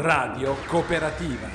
Radio Cooperativa.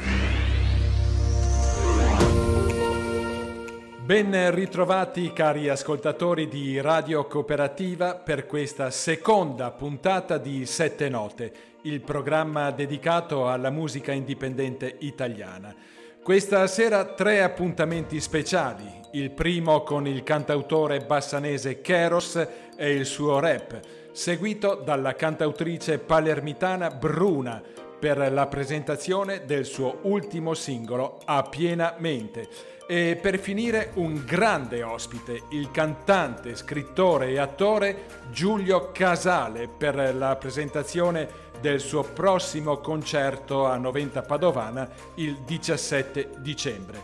Ben ritrovati cari ascoltatori di Radio Cooperativa per questa seconda puntata di Sette Note, il programma dedicato alla musica indipendente italiana. Questa sera tre appuntamenti speciali, il primo con il cantautore bassanese Keros e il suo rap, seguito dalla cantautrice palermitana Bruna per la presentazione del suo ultimo singolo A piena mente. E per finire un grande ospite, il cantante, scrittore e attore Giulio Casale per la presentazione del suo prossimo concerto a Noventa Padovana il 17 dicembre.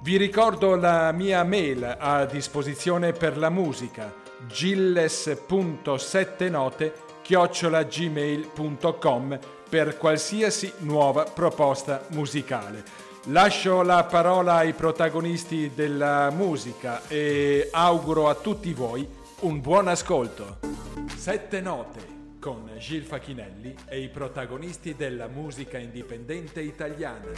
Vi ricordo la mia mail a disposizione per la musica gilles.settenote chiocciolagmail.com per qualsiasi nuova proposta musicale. Lascio la parola ai protagonisti della musica e auguro a tutti voi un buon ascolto. Sette note con Gil Facchinelli e i protagonisti della musica indipendente italiana.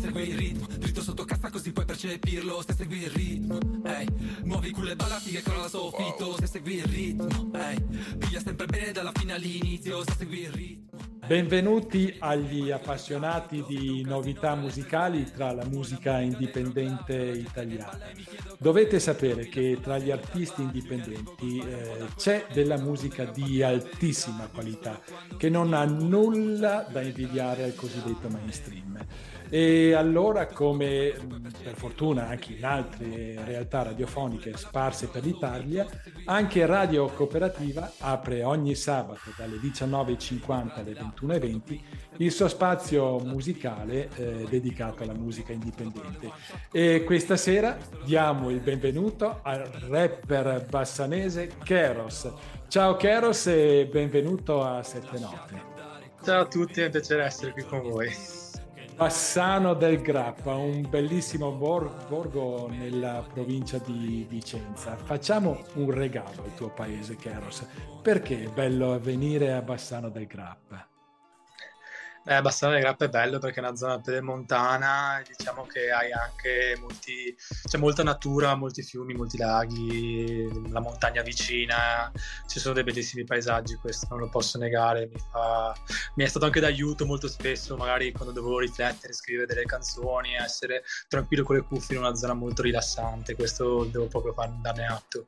Segui il ritmo, dritto sotto cassa così puoi percepirlo. Se segui il ritmo, ehi. Muovi culo e balla figa con la soffitto Se segui il ritmo, ehi. Piglia sempre bene dalla fine all'inizio. Se segui il ritmo Benvenuti agli appassionati di novità musicali tra la musica indipendente italiana. Dovete sapere che tra gli artisti indipendenti eh, c'è della musica di altissima qualità che non ha nulla da invidiare al cosiddetto mainstream. E allora, come per fortuna anche in altre realtà radiofoniche sparse per l'Italia, anche Radio Cooperativa apre ogni sabato dalle 19.50 alle 21.20 il suo spazio musicale eh, dedicato alla musica indipendente. E questa sera diamo il benvenuto al rapper bassanese Keros. Ciao Keros e benvenuto a Sette Note. Ciao a tutti, è un piacere essere qui con voi. Bassano del Grappa, un bellissimo borgo nella provincia di Vicenza. Facciamo un regalo al tuo paese, Keros. Perché è bello venire a Bassano del Grappa? Eh, Bassano del Grappa è bello perché è una zona pedemontana, diciamo che hai anche molti, c'è molta natura, molti fiumi, molti laghi, la montagna vicina, ci sono dei bellissimi paesaggi, questo non lo posso negare, mi, fa, mi è stato anche d'aiuto molto spesso, magari quando dovevo riflettere, scrivere delle canzoni, essere tranquillo con le cuffie in una zona molto rilassante, questo devo proprio darne atto.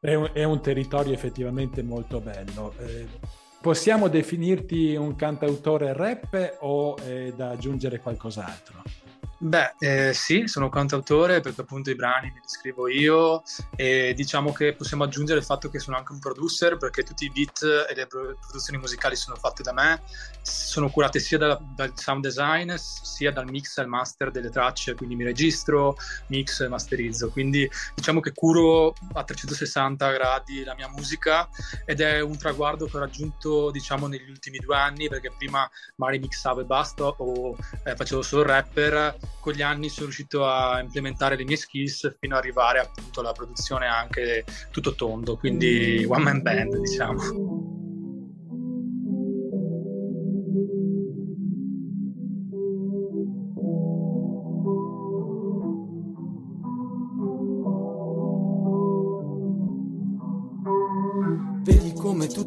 È un, è un territorio effettivamente molto bello. Eh Possiamo definirti un cantautore rap o è da aggiungere qualcos'altro? Beh, eh, sì, sono cantautore perché appunto i brani li scrivo io e diciamo che possiamo aggiungere il fatto che sono anche un producer perché tutti i beat e le produzioni musicali sono fatte da me, sono curate sia da, dal sound design sia dal mix al master delle tracce, quindi mi registro, mix e masterizzo, quindi diciamo che curo a 360 gradi la mia musica ed è un traguardo che ho raggiunto diciamo negli ultimi due anni perché prima magari mixavo e basta o eh, facevo solo rapper con gli anni sono riuscito a implementare le mie skills fino ad arrivare appunto alla produzione anche tutto tondo, quindi one man band diciamo.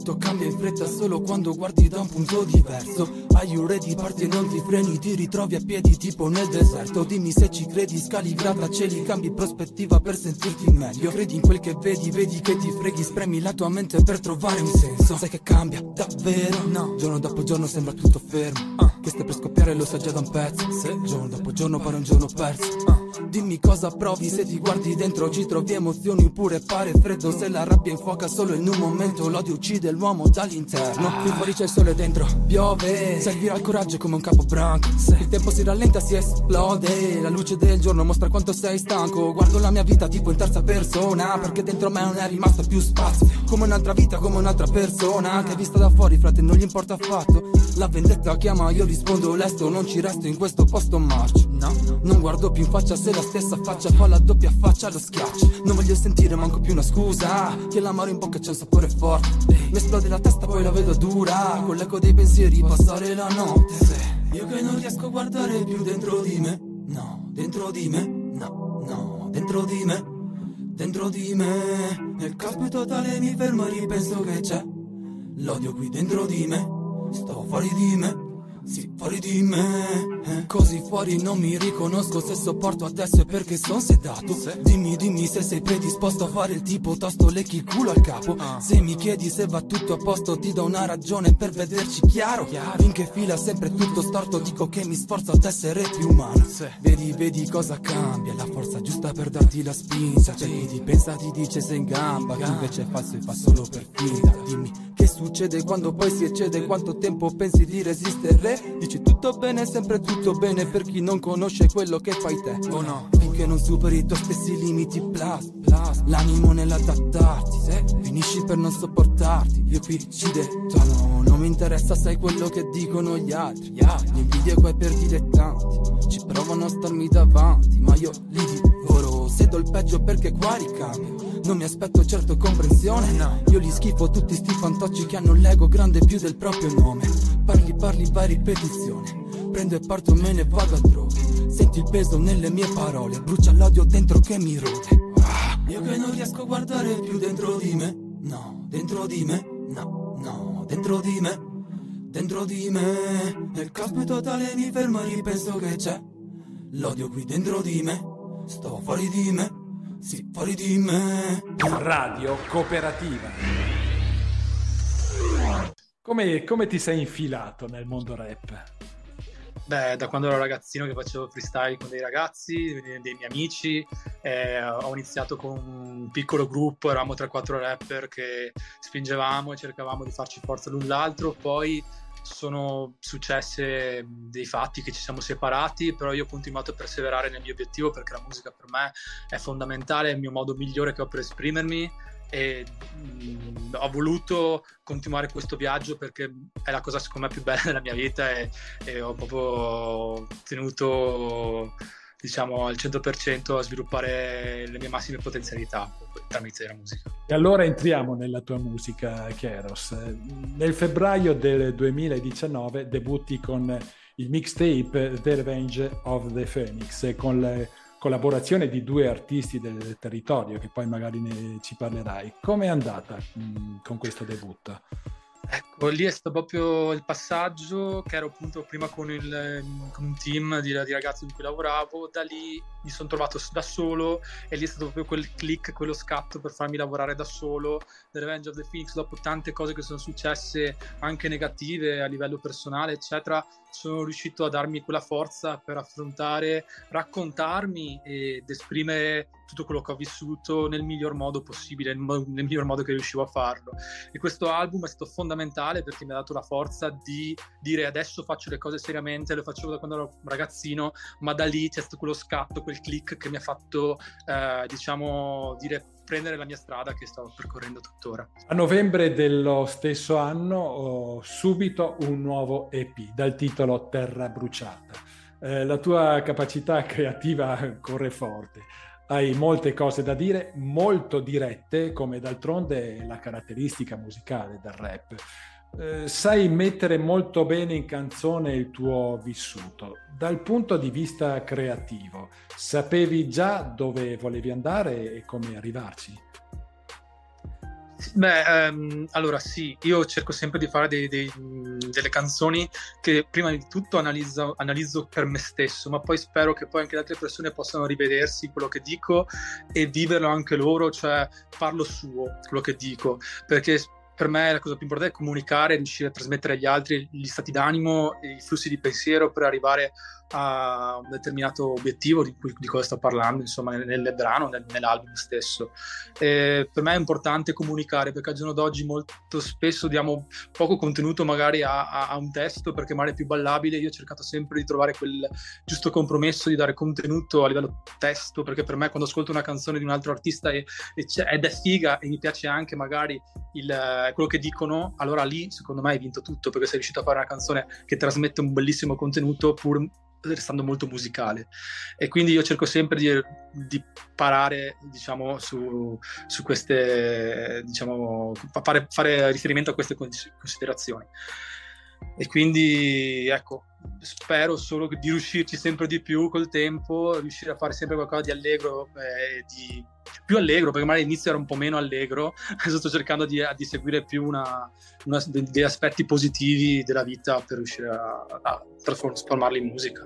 Tutto cambia in fretta solo quando guardi da un punto diverso Are you ready? Parti e non ti freni, ti ritrovi a piedi tipo nel deserto Dimmi se ci credi, scali grattacieli, cambi prospettiva per sentirti meglio Credi in quel che vedi, vedi che ti freghi, spremi la tua mente per trovare un senso Sai che cambia, davvero? No, giorno dopo giorno sembra tutto fermo uh. Che stai per scoppiare lo sai già da un pezzo Se giorno dopo giorno pare un giorno perso uh. Dimmi cosa provi se ti guardi dentro Ci trovi emozioni oppure pare freddo Se la rabbia infuoca solo in un momento L'odio uccide l'uomo dall'interno. Qui fuori c'è il sole dentro Piove Servirà il coraggio come un capo branco. Il tempo si rallenta, si esplode La luce del giorno mostra quanto sei stanco. Guardo la mia vita tipo in terza persona Perché dentro me non è rimasto più spazio. Come un'altra vita, come un'altra persona Che vista da fuori, frate, non gli importa affatto. La vendetta chiama, io rispondo lesto Non ci resto in questo posto marcio. No, non guardo più in faccia se la stessa faccia fa la doppia faccia lo schiaccio. Non voglio sentire manco più una scusa. Che l'amaro in bocca c'è un sapore forte. Mi esplode la testa, poi la vedo dura. Con l'eco dei pensieri passare la notte. Io che non riesco a guardare più dentro di me. No, dentro di me. No, no, dentro di me. Dentro di me. Nel caos totale mi fermo e ripenso che c'è. L'odio qui dentro di me. Sto fuori di me. Sì, fuori di me, eh. così fuori non mi riconosco se sopporto adesso è perché son sedato. Se. Dimmi, dimmi se sei predisposto a fare il tipo tosto, lecchi il culo al capo. Ah. Se mi chiedi se va tutto a posto, ti do una ragione per vederci chiaro. Finché fila sempre tutto storto, dico che mi sforzo ad essere più umano. Vedi, vedi cosa cambia, la forza giusta per darti la spinta. C'è chi ti pensa, ti dice sei in gamba, chi invece è falso e fa solo per finta. Dimmi che succede quando poi si eccede, quanto tempo pensi di resistere? Dici tutto bene, sempre tutto bene per chi non conosce quello che fai te. Oh no, finché non superi i tuoi stessi limiti, plus, plus. L'animo nell'adattarti, se finisci per non sopportarti. Io qui ci detto, no, non mi interessa, sai quello che dicono gli altri. Gli altri, l'invidia qua è per dilettanti. Ci provano a starmi davanti, ma io li divoro. Se do il peggio perché qua ricambio. Non mi aspetto certo comprensione. Io li schifo tutti sti fantocci che hanno l'ego grande più del proprio nome. Parli, parli, vai ripetizione. Prendo e parto, me ne vado altrove. Senti il peso nelle mie parole, brucia l'odio dentro che mi rode. Ah, io che non riesco a guardare più dentro di me. No, dentro di me. No, no, dentro di me. Dentro di me. Nel caos totale mi fermo e ripenso che c'è. L'odio qui dentro di me. Sto fuori di me. Sì, fuori di me. Radio Cooperativa. Come, come, ti sei infilato nel mondo rap? Beh, da quando ero ragazzino che facevo freestyle con dei ragazzi, dei, dei miei amici, eh, ho iniziato con un piccolo gruppo, eravamo 3-4 rapper che spingevamo e cercavamo di farci forza l'un l'altro, poi sono successe dei fatti che ci siamo separati, però io ho continuato a perseverare nel mio obiettivo perché la musica per me è fondamentale, è il mio modo migliore che ho per esprimermi e mh, ho voluto continuare questo viaggio perché è la cosa secondo me più bella della mia vita e, e ho proprio tenuto diciamo al 100% a sviluppare le mie massime potenzialità tramite la musica. E allora entriamo nella tua musica, Keros. Nel febbraio del 2019 debutti con il mixtape The Revenge of the Phoenix con le collaborazione di due artisti del territorio, che poi magari ne ci parlerai. Come è andata mh, con questo debutto? Ecco, lì è stato proprio il passaggio che ero appunto prima con, il, con un team di, di, ragazzi con cui lavoravo, da lì mi sono trovato da solo e lì è stato proprio quel click, quello scatto per farmi lavorare da solo. The Revenge of the Phoenix, dopo tante cose che sono successe anche negative a livello personale, eccetera, sono riuscito a darmi quella forza per affrontare, raccontarmi ed esprimere tutto quello che ho vissuto nel miglior modo possibile, nel miglior modo che riuscivo a farlo. E questo album è stato fondamentale perché mi ha dato la forza di dire adesso faccio le cose seriamente, le facevo da quando ero ragazzino, ma da lì c'è stato quello scatto, quel click che mi ha fatto, eh, diciamo, dire prendere la mia strada che sto percorrendo tuttora. A novembre dello stesso anno ho subito un nuovo EP dal titolo Terra bruciata. Eh, la tua capacità creativa corre forte. Hai molte cose da dire, molto dirette, come d'altronde è la caratteristica musicale del rap. Eh, sai mettere molto bene in canzone il tuo vissuto. Dal punto di vista creativo, sapevi già dove volevi andare e come arrivarci? Beh, ehm, allora sì, io cerco sempre di fare dei, dei, delle canzoni che prima di tutto analizzo, analizzo, per me stesso, ma poi spero che poi anche le altre persone possano rivedersi quello che dico e viverlo anche loro, cioè farlo suo, quello che dico, perché per me la cosa più importante è comunicare, riuscire a trasmettere agli altri gli stati d'animo, i flussi di pensiero per arrivare a un determinato obiettivo di, cui, di cosa sto parlando, insomma, nel, nel brano, nel, nell'album stesso. E per me è importante comunicare perché al giorno d'oggi molto spesso diamo poco contenuto magari a, a, a, un testo perché magari è più ballabile. Io ho cercato sempre di trovare quel giusto compromesso di dare contenuto a livello testo perché per me quando ascolto una canzone di un altro artista e, e ed è figa e mi piace anche magari il, quello che dicono, allora lì secondo me hai vinto tutto perché sei riuscito a fare una canzone che trasmette un bellissimo contenuto pur restando molto musicale. E quindi io cerco sempre di, di parare, diciamo, su, su queste, diciamo, fare, fare riferimento a queste considerazioni. E quindi, ecco, spero solo di riuscirci sempre di più col tempo, riuscire a fare sempre qualcosa di allegro, eh, di più allegro, perché magari all'inizio era un po' meno allegro, adesso sto cercando di, di seguire più una, una, degli aspetti positivi della vita per riuscire a, a trasformarli in musica.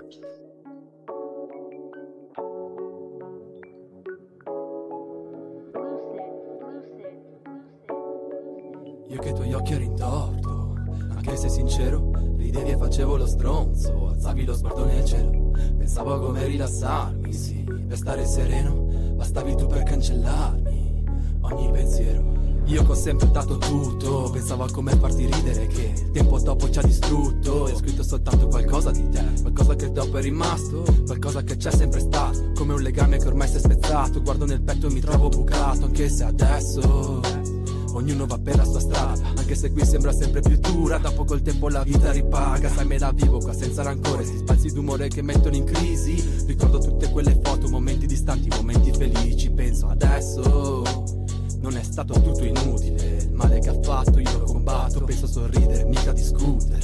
Io che i tuoi occhi eri in anche se sincero, ridevi e facevo lo stronzo, alzavi lo sguardo nel cielo, pensavo a come rilassarmi, sì, per stare sereno, bastavi tu per cancellarmi ogni pensiero. Io che ho sempre dato tutto, pensavo a come farti ridere che il tempo dopo ci ha distrutto. E ho scritto soltanto qualcosa di te, qualcosa che dopo è rimasto, qualcosa che c'è sempre stato, come un legame che ormai si è spezzato. Guardo nel petto e mi trovo bucato, anche se adesso Ognuno va per la sua strada, anche se qui sembra sempre più dura. Dopo col tempo la vita ripaga, sai me la vivo qua senza rancore. Si spazi d'umore che mettono in crisi. Ricordo tutte quelle foto, momenti distanti, momenti felici. Penso adesso non è stato tutto inutile. Il male che ha fatto io lo combatto. Penso a sorridere, mica discutere.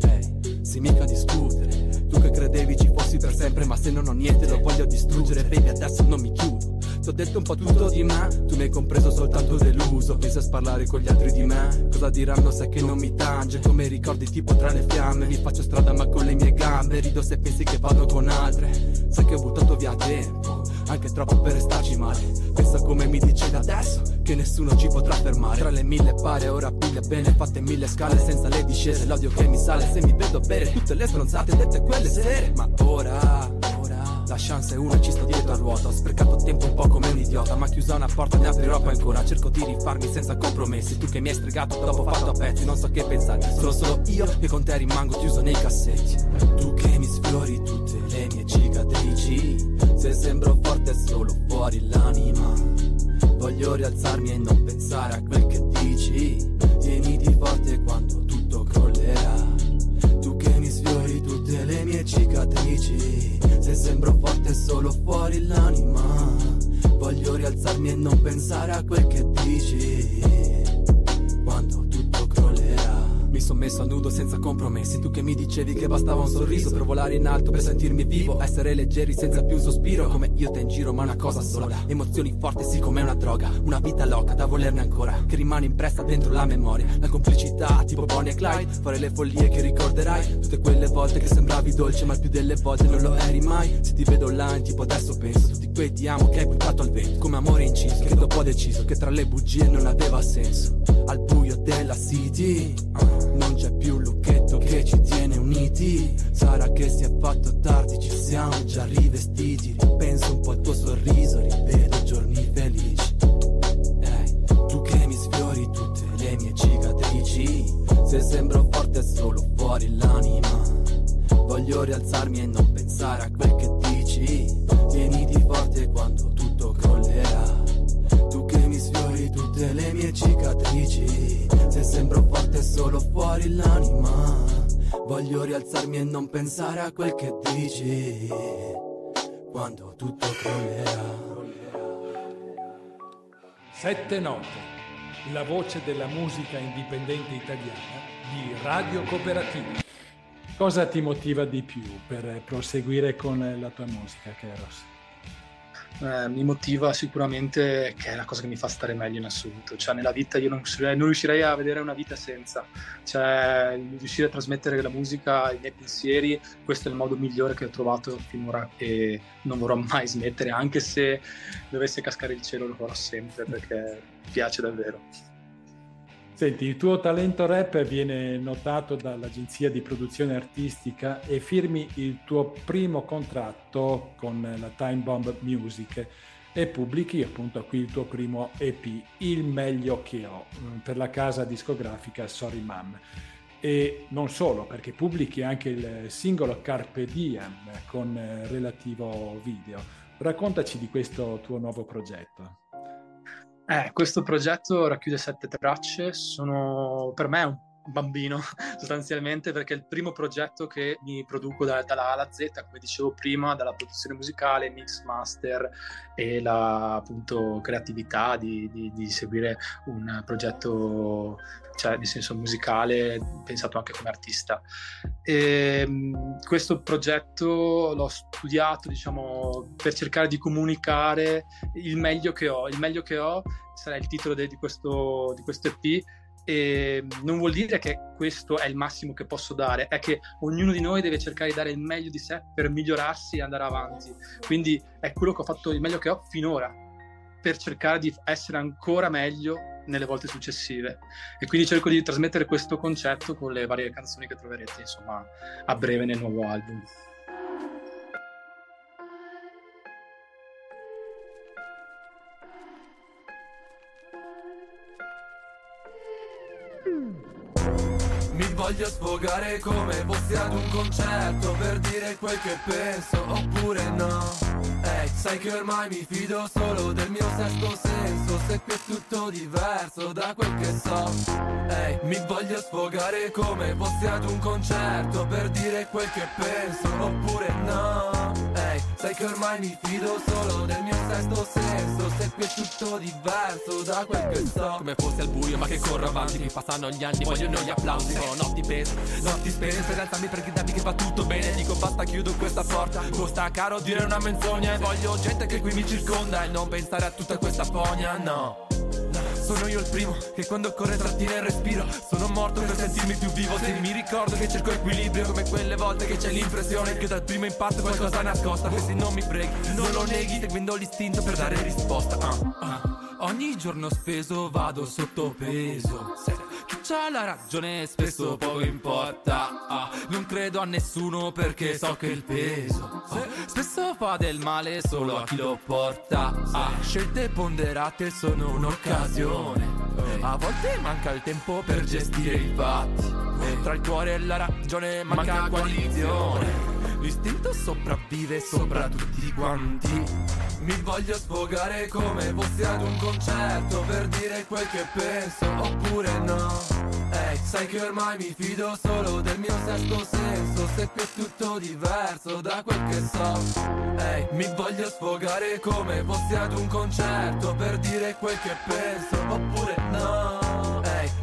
Hey, sì, mica discutere. Tu che credevi ci fossi per sempre, ma se non ho niente lo voglio distruggere. Baby, adesso non mi chiudo. Ti ho detto un po' tutto di me, tu mi hai compreso soltanto deluso. Pensi a sparlare con gli altri di me? Cosa diranno se che non mi tange? Come ricordi tipo tra le fiamme? Mi faccio strada ma con le mie gambe. Rido se pensi che vado con altre. Sai che ho buttato via tempo, anche troppo per restarci male. Pensa come mi dice da adesso, che nessuno ci potrà fermare. Tra le mille pare, ora piglia bene, fatte mille scale senza le discese. L'odio che mi sale se mi vedo bere tutte le stronzate dette quelle sere. Ma ora la chance è una, ci sto dietro a ruota Ho sprecato tempo un po' come un idiota Ma chiusa una porta ne aprirò poi ancora. Cerco di rifarmi senza compromessi. Tu che mi hai stregato dopo fatto a pezzi Non so che pensare. Sono solo io che con te rimango chiuso nei cassetti. Tu che mi sfiori tutte le mie cicatrici. Se sembro forte è solo fuori l'anima. Voglio rialzarmi e non pensare a quel che dici. Tieniti forte quando cicatrici. Se sembro forte solo fuori l'anima. Voglio rialzarmi e non pensare a quel che dici mi son messo a nudo senza compromessi. Tu che mi dicevi che bastava un sorriso Per volare in alto, per sentirmi vivo Essere leggeri senza più un sospiro. Come io te in giro ma una cosa sola. Emozioni forti sì come una droga. Una vita loca da volerne ancora Che rimane impressa dentro la memoria. La complicità tipo Bonnie e Clyde. Fare le follie che ricorderai. Tutte quelle volte che sembravi dolce Ma il più delle volte non lo eri mai. Se ti vedo online tipo adesso penso Tutti quei ti amo che hai buttato al vento. Come amore inciso che dopo ho deciso Che tra le bugie non aveva senso. Al buio della city uh. C'è più lucchetto che ci tiene uniti. Sarà che si è fatto tardi, ci siamo già rivestiti. Ripenso un po' al tuo sorriso, rivedo giorni felici. Hey, Tu che mi sfiori tutte le mie cicatrici. Se sembro forte è solo fuori l'anima. Voglio rialzarmi e non pensare a quel che dici. Tieniti forte quando tutto crollerà. Tu che mi sfiori tutte le mie cicatrici sembro forte solo fuori l'anima Voglio rialzarmi e non pensare a quel che dici Quando tutto crollerà Sette note, la voce della musica indipendente italiana di Radio Cooperativa. Cosa ti motiva di più per proseguire con la tua musica, Keros? Eh, mi motiva sicuramente che è la cosa che mi fa stare meglio in assoluto. Cioè, nella vita io non riuscirei, non riuscirei a vedere una vita senza. Cioè, riuscire a trasmettere la musica, i miei pensieri, questo è il modo migliore che ho trovato finora e non vorrò mai smettere, anche se dovesse cascare il cielo lo farò sempre perché piace davvero. Senti, il tuo talento rap viene notato dall'agenzia di produzione artistica e firmi il tuo primo contratto con la Time Bomb Music e pubblichi appunto qui il tuo primo EP, Il meglio che ho, per la casa discografica Sorry Mom. E non solo, perché pubblichi anche il singolo Carpe Diem con relativo video. Raccontaci di questo tuo nuovo progetto. Eh, questo progetto racchiude sette tracce, sono per me un bambino sostanzialmente perché è il primo progetto che mi produco da, dalla A alla Z, come dicevo prima, dalla produzione musicale, mix master e la appunto creatività di, di, di seguire un progetto cioè di senso musicale pensato anche come artista. E, ehm, questo progetto l'ho studiato diciamo per cercare di comunicare il meglio che ho. Il meglio che ho sarà il titolo de, di, questo, di questo EP e non vuol dire che questo è il massimo che posso dare, è che ognuno di noi deve cercare di dare il meglio di sé per migliorarsi e andare avanti. Quindi è quello che ho fatto, il meglio che ho finora, per cercare di essere ancora meglio nelle volte successive. E quindi cerco di trasmettere questo concetto con le varie canzoni che troverete, insomma, a breve nel nuovo album. Voglio sfogare come fossi ad un concerto Per dire quel che penso oppure no? Ehi, sai che ormai mi fido solo del mio sesto senso Se qui è tutto diverso da quel che so. Ehi, mi voglio sfogare come fossi ad un concerto Per dire quel che penso oppure no sai che ormai mi fido solo del mio sesto senso. Se qui è tutto diverso da quel che so. Come fossi al buio ma che corro avanti. Mi passano gli anni, vogliono gli applausi. Sono notti pesi, notti spese. Per alzarmi per gridarmi che va tutto bene. Dico basta chiudo questa porta. Costa caro dire una menzogna. E voglio gente che qui mi circonda. E non pensare a tutta questa fogna, no sono io il primo che quando corre trattiene il respiro. Sono morto per sentirmi più vivo. Se mi ricordo che cerco equilibrio Come quelle volte che c'è l'impressione Che dal primo impatto qualcosa nascosta. E se non mi preghi, non lo neghi Seguendo l'istinto per dare risposta. Uh, uh. Ogni giorno speso vado sotto peso Chi c'ha la ragione spesso poco importa. Ah, Non credo a nessuno perché so che il peso ah, Spesso fa del male solo a chi lo porta. Ah, Scelte ponderate sono un'occasione. A volte manca il tempo per gestire i fatti. Tra il cuore e la ragione manca coalizione L'istinto sopravvive sopra tutti quanti Mi voglio sfogare come fossi ad un concerto Per dire quel che penso oppure no? Ehi, sai che ormai mi fido solo del mio sesto senso Se qui è tutto diverso da quel che so. Ehi, mi voglio sfogare come fossi ad un concerto Per dire quel che penso oppure no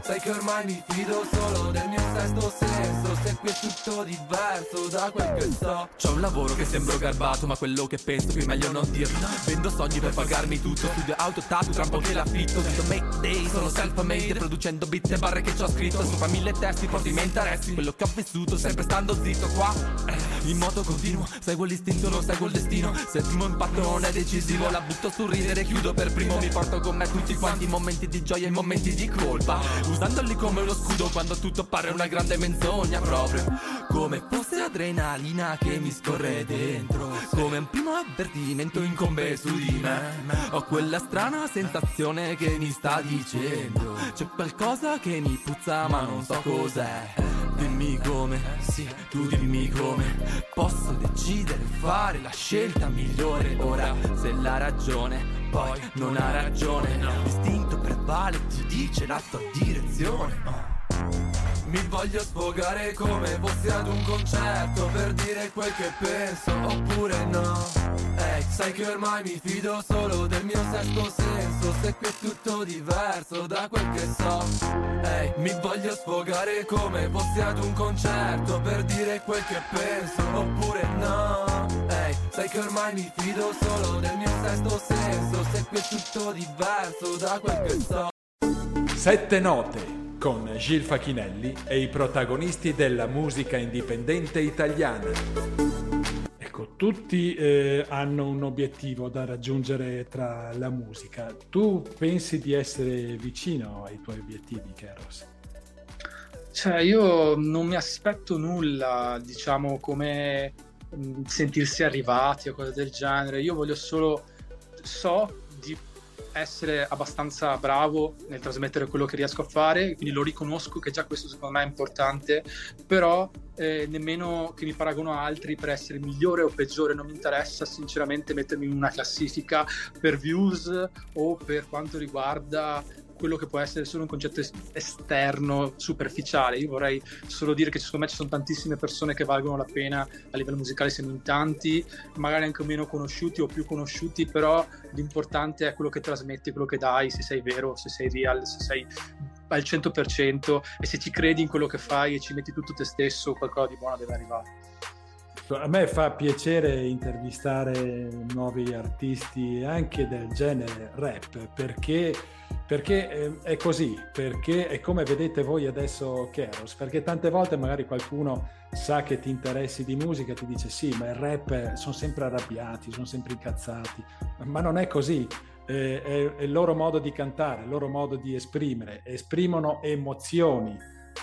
sai che ormai mi fido solo del mio sesto senso. Se qui è tutto diverso da quel che so. C'ho un lavoro che sembro garbato Ma quello che penso qui meglio non dirlo. Vendo sogni per pagarmi tutto. Studio auto, tatu, tra un po' che l'affitto. Tutto make day, sono self-made. Producendo beat e barre che ci ho scritto. Sopra mille testi, porti i miei interessi. Quello che ho vissuto, sempre stando zitto qua. Eh, In moto continuo, seguo l'istinto, non seguo il destino. Se il primo impatto non è decisivo. La butto sul ridere, chiudo per primo. Mi porto con me tutti quanti. Momenti di gioia e momenti di colpa Usandoli come uno scudo quando tutto pare una grande menzogna proprio. Come fosse adrenalina che mi scorre dentro. Come un primo avvertimento incombe su di me. Ho quella strana sensazione che mi sta dicendo. C'è qualcosa che mi puzza ma non so cos'è. Dimmi come, sì, tu dimmi come. Posso decidere, fare la scelta migliore. Ora se la ragione poi non ha ragione. L'istinto prevale, ti dice la tua direzione mi voglio sfogare come fossi ad un concerto Per dire quel che penso oppure no? Ehi, sai che ormai mi fido solo del mio sesto senso Se qui è tutto diverso da quel che so. Ehi, mi voglio sfogare come fossi ad un concerto Per dire quel che penso oppure no? Ehi, sai che ormai mi fido solo del mio sesto senso Se qui è tutto diverso da quel che so. Sette note con Gil Facchinelli e i protagonisti della musica indipendente italiana. Ecco, tutti eh, hanno un obiettivo da raggiungere tra la musica. Tu pensi di essere vicino ai tuoi obiettivi, Keros? Cioè, io non mi aspetto nulla, diciamo, come mh, sentirsi arrivati o cose del genere. Io voglio solo, so essere abbastanza bravo nel trasmettere quello che riesco a fare, quindi lo riconosco che già questo secondo me è importante, però eh, nemmeno che mi paragono a altri per essere migliore o peggiore, non mi interessa sinceramente mettermi in una classifica per views o per quanto riguarda quello che può essere solo un concetto esterno, superficiale. Io vorrei solo dire che secondo me ci sono tantissime persone che valgono la pena a livello musicale, siamo in tanti, magari anche meno conosciuti o più conosciuti, però l'importante è quello che trasmetti, quello che dai, se sei vero, se sei real, se sei al 100% e se ci credi in quello che fai e ci metti tutto te stesso, qualcosa di buono deve arrivare. A me fa piacere intervistare nuovi artisti anche del genere rap perché, perché eh, è così, perché è come vedete voi adesso Keros, perché tante volte magari qualcuno sa che ti interessi di musica e ti dice sì, ma il rap sono sempre arrabbiati, sono sempre incazzati, ma non è così. È, è, è il loro modo di cantare, il loro modo di esprimere, esprimono emozioni,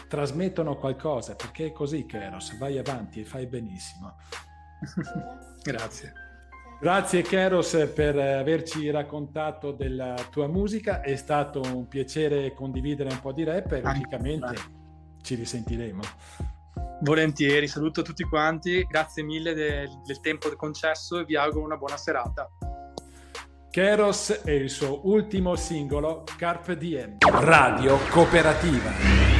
trasmettono qualcosa, perché è così che Keros, vai avanti e fai benissimo. Grazie. Grazie Keros per averci raccontato della tua musica, è stato un piacere condividere un po' di rap e logicamente ci risentiremo. Volentieri, saluto tutti quanti, grazie mille del, del tempo concesso e vi auguro una buona serata. Keros e il suo ultimo singolo Carpe Diem. Radio Cooperativa.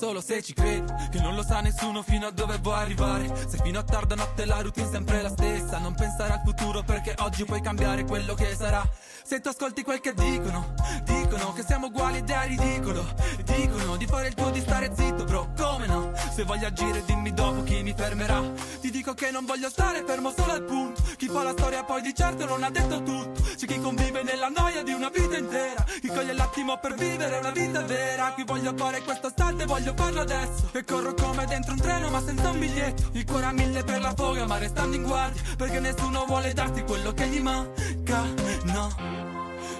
solo se ci credi Che non lo sa nessuno fino a dove vuoi arrivare. Se fino a tarda notte la routine è sempre la stessa Non pensare al futuro perché oggi puoi cambiare quello che sarà. Se tu ascolti quel che dicono Dicono che siamo uguali ed è ridicolo. Dicono di fare il tuo di stare zitto bro Come no? Se voglio agire dimmi dopo chi mi fermerà. Ti dico che non voglio stare fermo solo al punto. Chi fa la storia poi di certo non ha detto tutto. C'è chi convive nella noia di una vita intera. Chi coglie l'attimo per vivere una vita vera. Qui voglio fare questo istante voglio farlo adesso E corro come dentro un treno ma senza un biglietto. Il cuore a mille per la foga ma restando in guardia Perché nessuno vuole darti quello che gli manca. No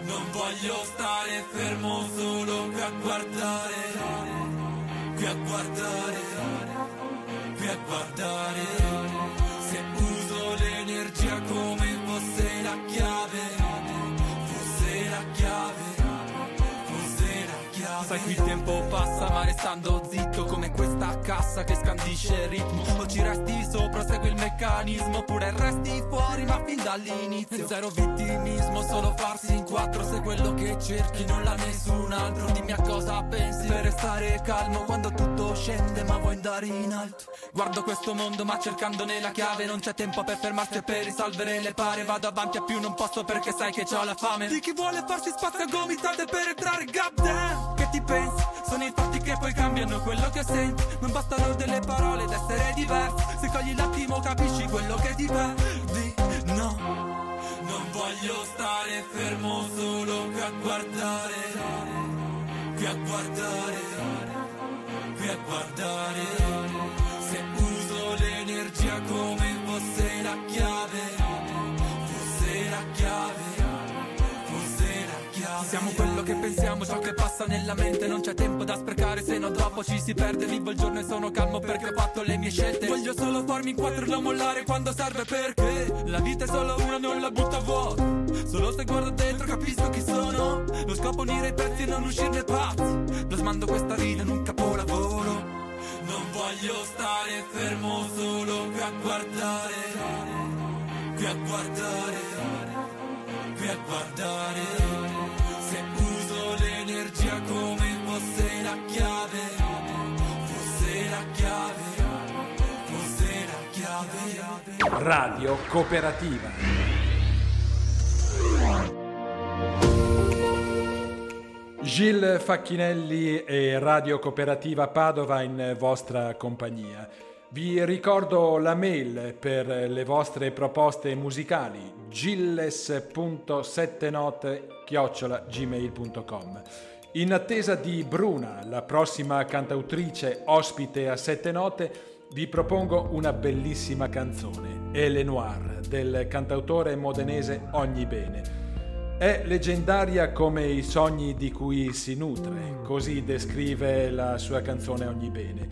Non voglio stare fermo solo qui a guardare Qui a guardare Qui a guardare il tempo passa ma restando zitto Come questa cassa che scandisce il ritmo. O ci resti sopra, segui il meccanismo Oppure resti fuori ma fin dall'inizio. Zero vittimismo, solo farsi in quattro Se quello che cerchi non l'ha nessun altro. Dimmi a cosa pensi per restare calmo Quando tutto scende ma vuoi andare in alto? Guardo questo mondo ma cercandone la chiave. Non c'è tempo per fermarsi e per risolvere le pare. Vado avanti a più non posso perché sai che ho la fame. Di chi vuole farsi spazio a gomitate per entrare goddamn Che ti pensi? Sono i fatti che poi cambiano quello che senti. Non bastano delle parole ed essere diversi. Se cogli l'attimo capisci quello che ti perdi. No voglio stare fermo solo qui a guardare Qui a guardare Qui a guardare. Se uso l'energia come pensiamo, ciò che passa nella mente. Non c'è tempo da sprecare, se no dopo ci si perde. Vivo il giorno e sono calmo perché ho fatto le mie scelte. Voglio solo farmi in quattro e non mollare quando serve perché La vita è solo una, non la butta vuota Solo se guardo dentro capisco chi sono. Lo scopo unire i pezzi e non uscirne pazzi. Plasmando questa vita in un capolavoro. Non voglio stare fermo solo qui a guardare. Qui a guardare. Qui a guardare l'energia come fosse la chiave, fosse la chiave, fosse la chiave. Radio Cooperativa. Gilles Facchinelli e Radio Cooperativa Padova in vostra compagnia. Vi ricordo la mail per le vostre proposte musicali gilles.settenote-gmail.com In attesa di Bruna, la prossima cantautrice ospite a Sette Note, vi propongo una bellissima canzone, Ele Noir, del cantautore modenese Ogni Bene. È leggendaria come i sogni di cui si nutre, così descrive la sua canzone Ogni Bene.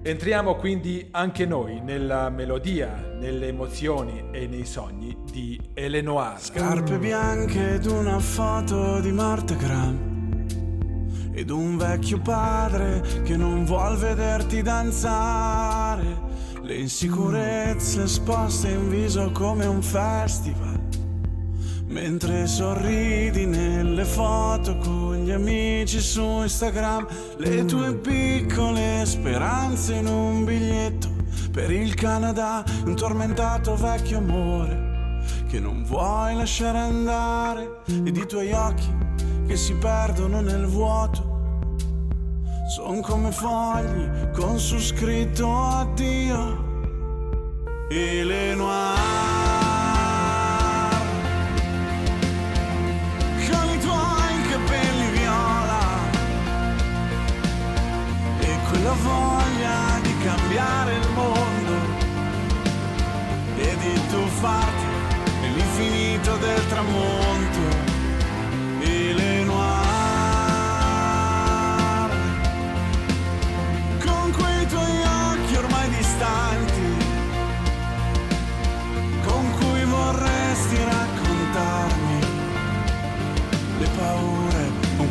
Entriamo quindi anche noi nella melodia, nelle emozioni e nei sogni di Elenoir. Scarpe bianche ed una foto di Marta Graham ed un vecchio padre che non vuol vederti danzare. Le insicurezze esposte in viso come un festival. Mentre sorridi nelle foto con gli amici su Instagram, le tue piccole speranze in un biglietto per il Canada, un tormentato vecchio amore che non vuoi lasciare andare ed i tuoi occhi che si perdono nel vuoto. Sono come fogli con su scritto addio e le noir. Quella voglia di cambiare il mondo e di tuffarti nell'infinito del tramonto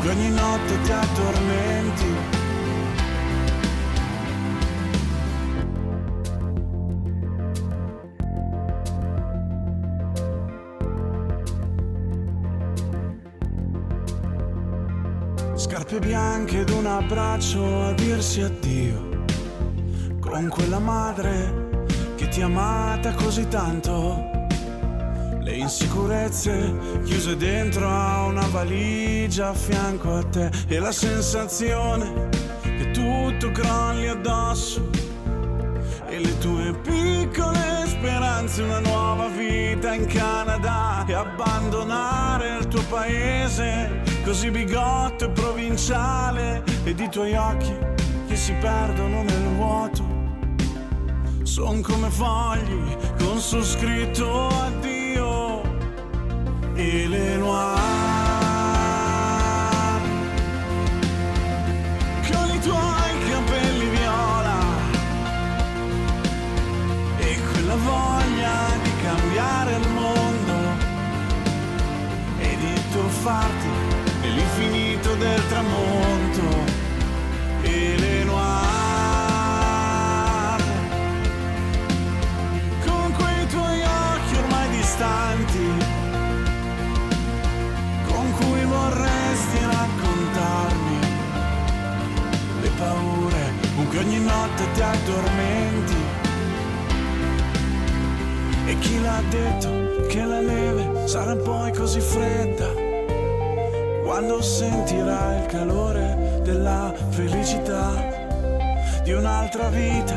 cui ogni notte ti addormenti. Scarpe bianche ed un abbraccio a dirsi addio. Con quella madre che ti ha amata così tanto Le insicurezze chiuse dentro a una valigia a fianco a te. E la sensazione che tutto crolli addosso. E le tue piccole speranze, una nuova vita in Canada. E abbandonare il tuo paese così bigotto e provinciale. Ed i tuoi occhi che si perdono nel vuoto. Son come fogli con su scritto addio e le noir con i tuoi capelli viola e quella voglia di cambiare il mondo e di tuffarti nell'infinito del tramonto cui ogni notte ti addormenti. E chi l'ha detto che la neve sarà poi così fredda? Quando sentirai il calore della felicità di un'altra vita,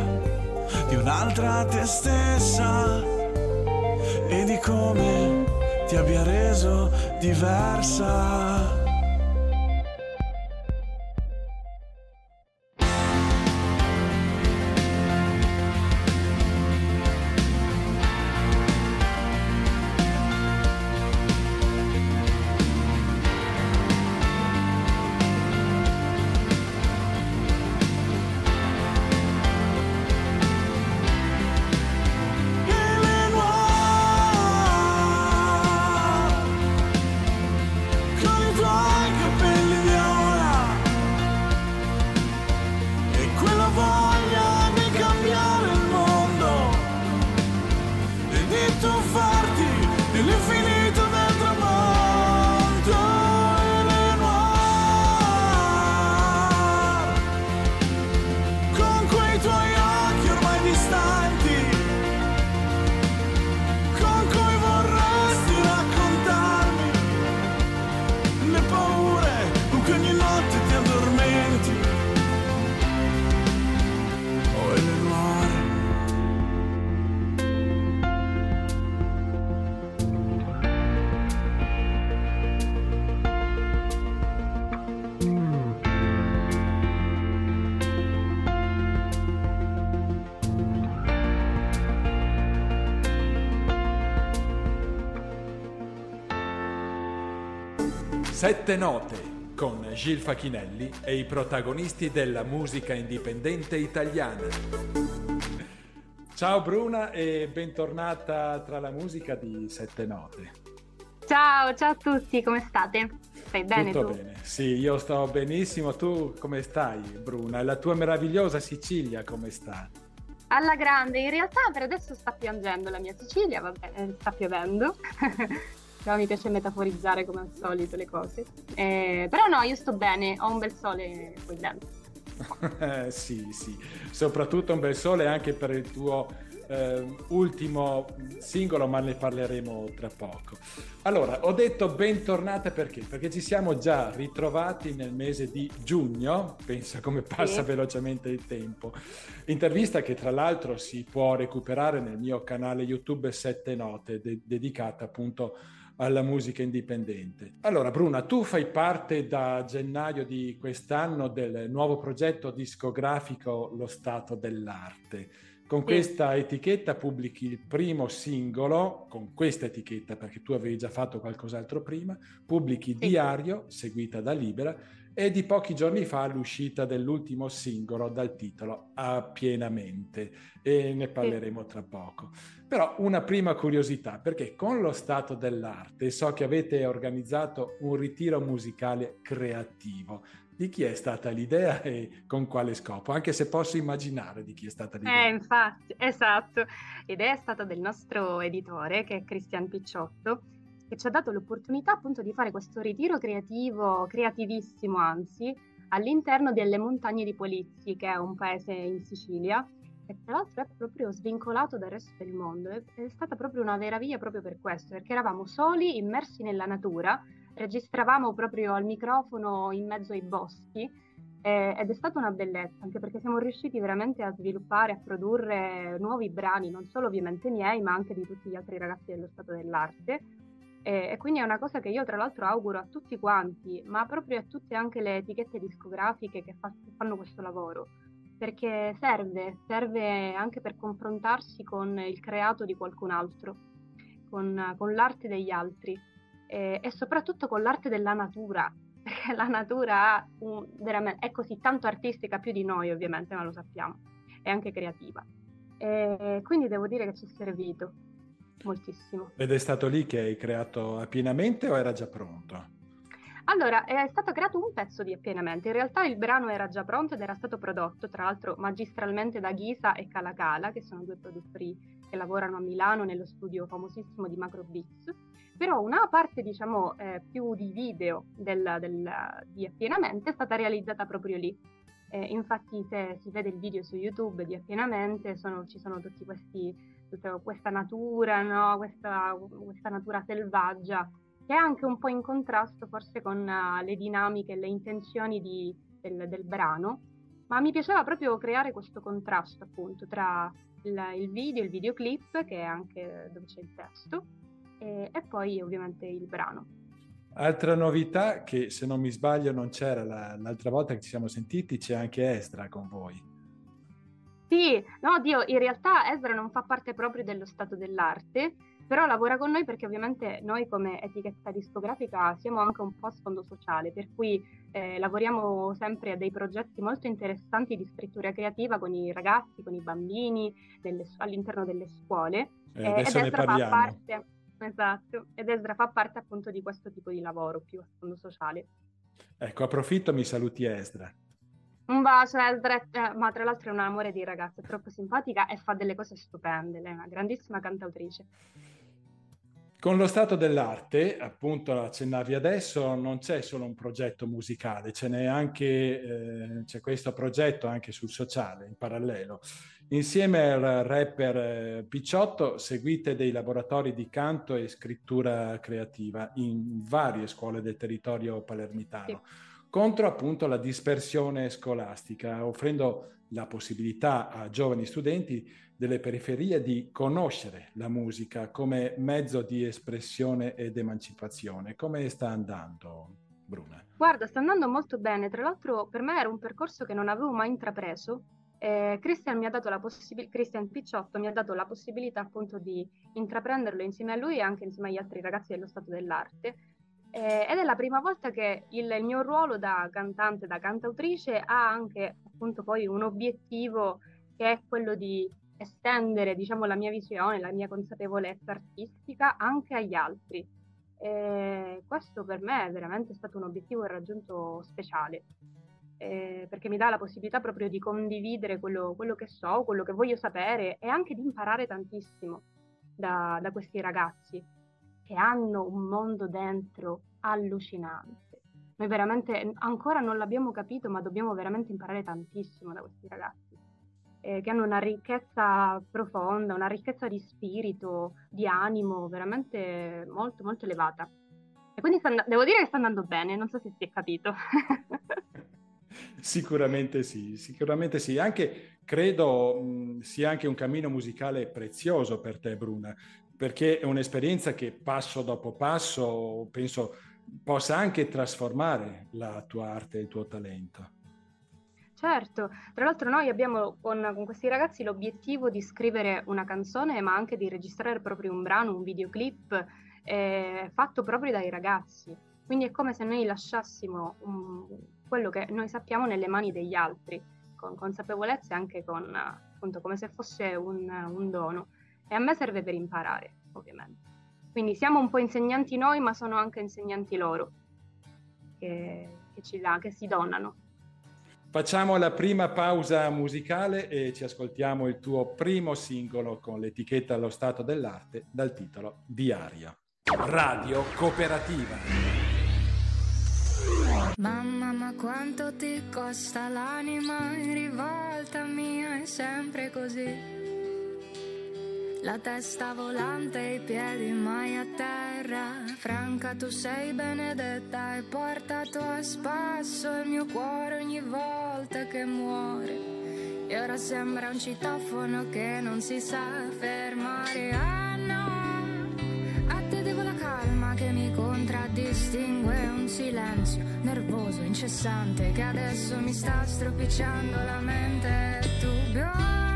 di un'altra te stessa. E di come ti abbia reso diversa. Sette note con Gil Facchinelli e i protagonisti della musica indipendente italiana. Ciao Bruna e bentornata tra la musica di Sette note. Ciao, ciao a tutti, come state? Stai bene Tutto tu? bene, sì, io sto benissimo. Tu come stai, Bruna? E la tua meravigliosa Sicilia come sta? Alla grande, in realtà per adesso sta piangendo la mia Sicilia, vabbè, eh, sta piovendo. però mi piace metaforizzare come al solito le cose. Eh, però no, io sto bene, ho un bel sole qui dentro. sì, sì, soprattutto un bel sole anche per il tuo eh, ultimo singolo, ma ne parleremo tra poco. Allora, ho detto bentornata perché? Perché ci siamo già ritrovati nel mese di giugno, pensa come passa sì. velocemente il tempo. Intervista che tra l'altro si può recuperare nel mio canale YouTube Sette Note, de- dedicata appunto alla musica indipendente. Allora, Bruna, tu fai parte da gennaio di quest'anno del nuovo progetto discografico Lo Stato dell'Arte. Con questa etichetta pubblichi il primo singolo, con questa etichetta perché tu avevi già fatto qualcos'altro prima, pubblichi. Diario, seguita da Libera, e di pochi giorni fa l'uscita dell'ultimo singolo dal titolo Appienamente e ne parleremo tra poco. Però una prima curiosità, perché con lo stato dell'arte so che avete organizzato un ritiro musicale creativo. Di chi è stata l'idea e con quale scopo? Anche se posso immaginare di chi è stata l'idea. Eh, infatti, esatto. L'idea è stata del nostro editore, che è Cristian Picciotto, che ci ha dato l'opportunità appunto di fare questo ritiro creativo, creativissimo anzi, all'interno delle montagne di Polizzi, che è un paese in Sicilia, e tra l'altro è proprio svincolato dal resto del mondo. È, è stata proprio una meraviglia proprio per questo, perché eravamo soli, immersi nella natura, registravamo proprio al microfono in mezzo ai boschi ed è stata una bellezza, anche perché siamo riusciti veramente a sviluppare, a produrre nuovi brani, non solo ovviamente miei, ma anche di tutti gli altri ragazzi dello Stato dell'Arte. E, e quindi è una cosa che io tra l'altro auguro a tutti quanti, ma proprio a tutte anche le etichette discografiche che, fa, che fanno questo lavoro perché serve, serve anche per confrontarsi con il creato di qualcun altro, con, con l'arte degli altri e, e, soprattutto con l'arte della natura, perché la natura un, è così tanto artistica più di noi ovviamente, ma lo sappiamo, è anche creativa. E quindi devo dire che ci è servito moltissimo. Ed è stato lì che hai creato appienamente o era già pronto? Allora, è stato creato un pezzo di Appienamente. In realtà il brano era già pronto ed era stato prodotto, tra l'altro, magistralmente da Ghisa e Calacala, che sono due produttori che lavorano a Milano nello studio famosissimo di Macro Beats. Però una parte, diciamo, eh, più di video del, del, di Appienamente è stata realizzata proprio lì. Eh, infatti, se si vede il video su YouTube di Appienamente, sono, ci sono tutti questi, tutta questa natura, no? questa, questa natura selvaggia che è anche un po' in contrasto forse con uh, le dinamiche e le intenzioni di, del, del, brano, ma mi piaceva proprio creare questo contrasto appunto tra il, il video, il videoclip, che è anche dove c'è il testo, e, e poi ovviamente il brano. Altra novità che se non mi sbaglio non c'era la, l'altra volta che ci siamo sentiti, c'è anche Esdra con voi. Sì, no, Dio, in realtà Esdra non fa parte proprio dello stato dell'arte, però lavora con noi perché ovviamente noi come etichetta discografica siamo anche un po' a sfondo sociale, per cui eh, lavoriamo sempre a dei progetti molto interessanti di scrittura creativa con i ragazzi, con i bambini, delle, all'interno delle scuole. Eh, adesso ed Esdra fa parte, esatto, ed Esdra fa parte appunto di questo tipo di lavoro più a sfondo sociale. Ecco, approfitto, mi saluti Esdra. Un bacio, Esdra, eh, ma tra l'altro è un amore di ragazza, è troppo simpatica e fa delle cose stupende, lei è una grandissima cantautrice. Con lo stato dell'arte, appunto accennavi adesso, non c'è solo un progetto musicale, ce n'è anche eh, c'è questo progetto anche sul sociale in parallelo. Insieme al rapper eh, Picciotto seguite dei laboratori di canto e scrittura creativa in varie scuole del territorio palermitano. Sì contro appunto la dispersione scolastica, offrendo la possibilità a giovani studenti delle periferie di conoscere la musica come mezzo di espressione ed emancipazione. Come sta andando, Bruna? Guarda, sta andando molto bene. Tra l'altro, per me era un percorso che non avevo mai intrapreso. Eh, Christian, mi possib- Christian Picciotto mi ha dato la possibilità appunto di intraprenderlo insieme a lui e anche insieme agli altri ragazzi dello Stato dell'Arte eh, ed è la prima volta che il, il, mio ruolo da cantante, da cantautrice ha anche appunto poi un obiettivo che è quello di estendere diciamo la mia visione, la mia consapevolezza artistica anche agli altri. E questo per me è veramente stato un obiettivo raggiunto speciale, eh, perché mi dà la possibilità proprio di condividere quello, quello, che so, quello che voglio sapere e anche di imparare tantissimo da, da questi ragazzi che hanno un mondo dentro allucinante. Noi veramente ancora non l'abbiamo capito, ma dobbiamo veramente imparare tantissimo da questi ragazzi eh, che hanno una ricchezza profonda, una ricchezza di spirito, di animo veramente molto molto elevata. E quindi and- devo dire che sta andando bene, non so se si è capito. sicuramente sì, sicuramente sì. Anche credo mh, sia anche un cammino musicale prezioso per te, Bruna, perché è un'esperienza che passo dopo passo penso possa anche trasformare la tua arte e il tuo talento. Certo, tra l'altro noi abbiamo con, con, questi ragazzi l'obiettivo di scrivere una canzone, ma anche di registrare proprio un brano, un videoclip eh, fatto proprio dai ragazzi. Quindi è come se noi lasciassimo um, quello che noi sappiamo nelle mani degli altri, con consapevolezza e anche con, appunto, come se fosse un, un dono. E a me serve per imparare, ovviamente. Quindi siamo un po' insegnanti noi, ma sono anche insegnanti loro, che, che, ci, che si donano. Facciamo la prima pausa musicale e ci ascoltiamo il tuo primo singolo con l'etichetta Allo Stato dell'Arte dal titolo Diario. Radio Cooperativa. Mamma, ma quanto ti costa l'anima in rivolta mia, è sempre così. La testa volante, i piedi mai a terra. Franca, tu sei benedetta e portato a spasso il mio cuore ogni volta che muore. E ora sembra un citofono che non si sa fermare. Ah no, a te devo la calma che mi contraddistingue. Un silenzio nervoso, incessante che adesso mi sta stropicciando la mente. Tu bionda,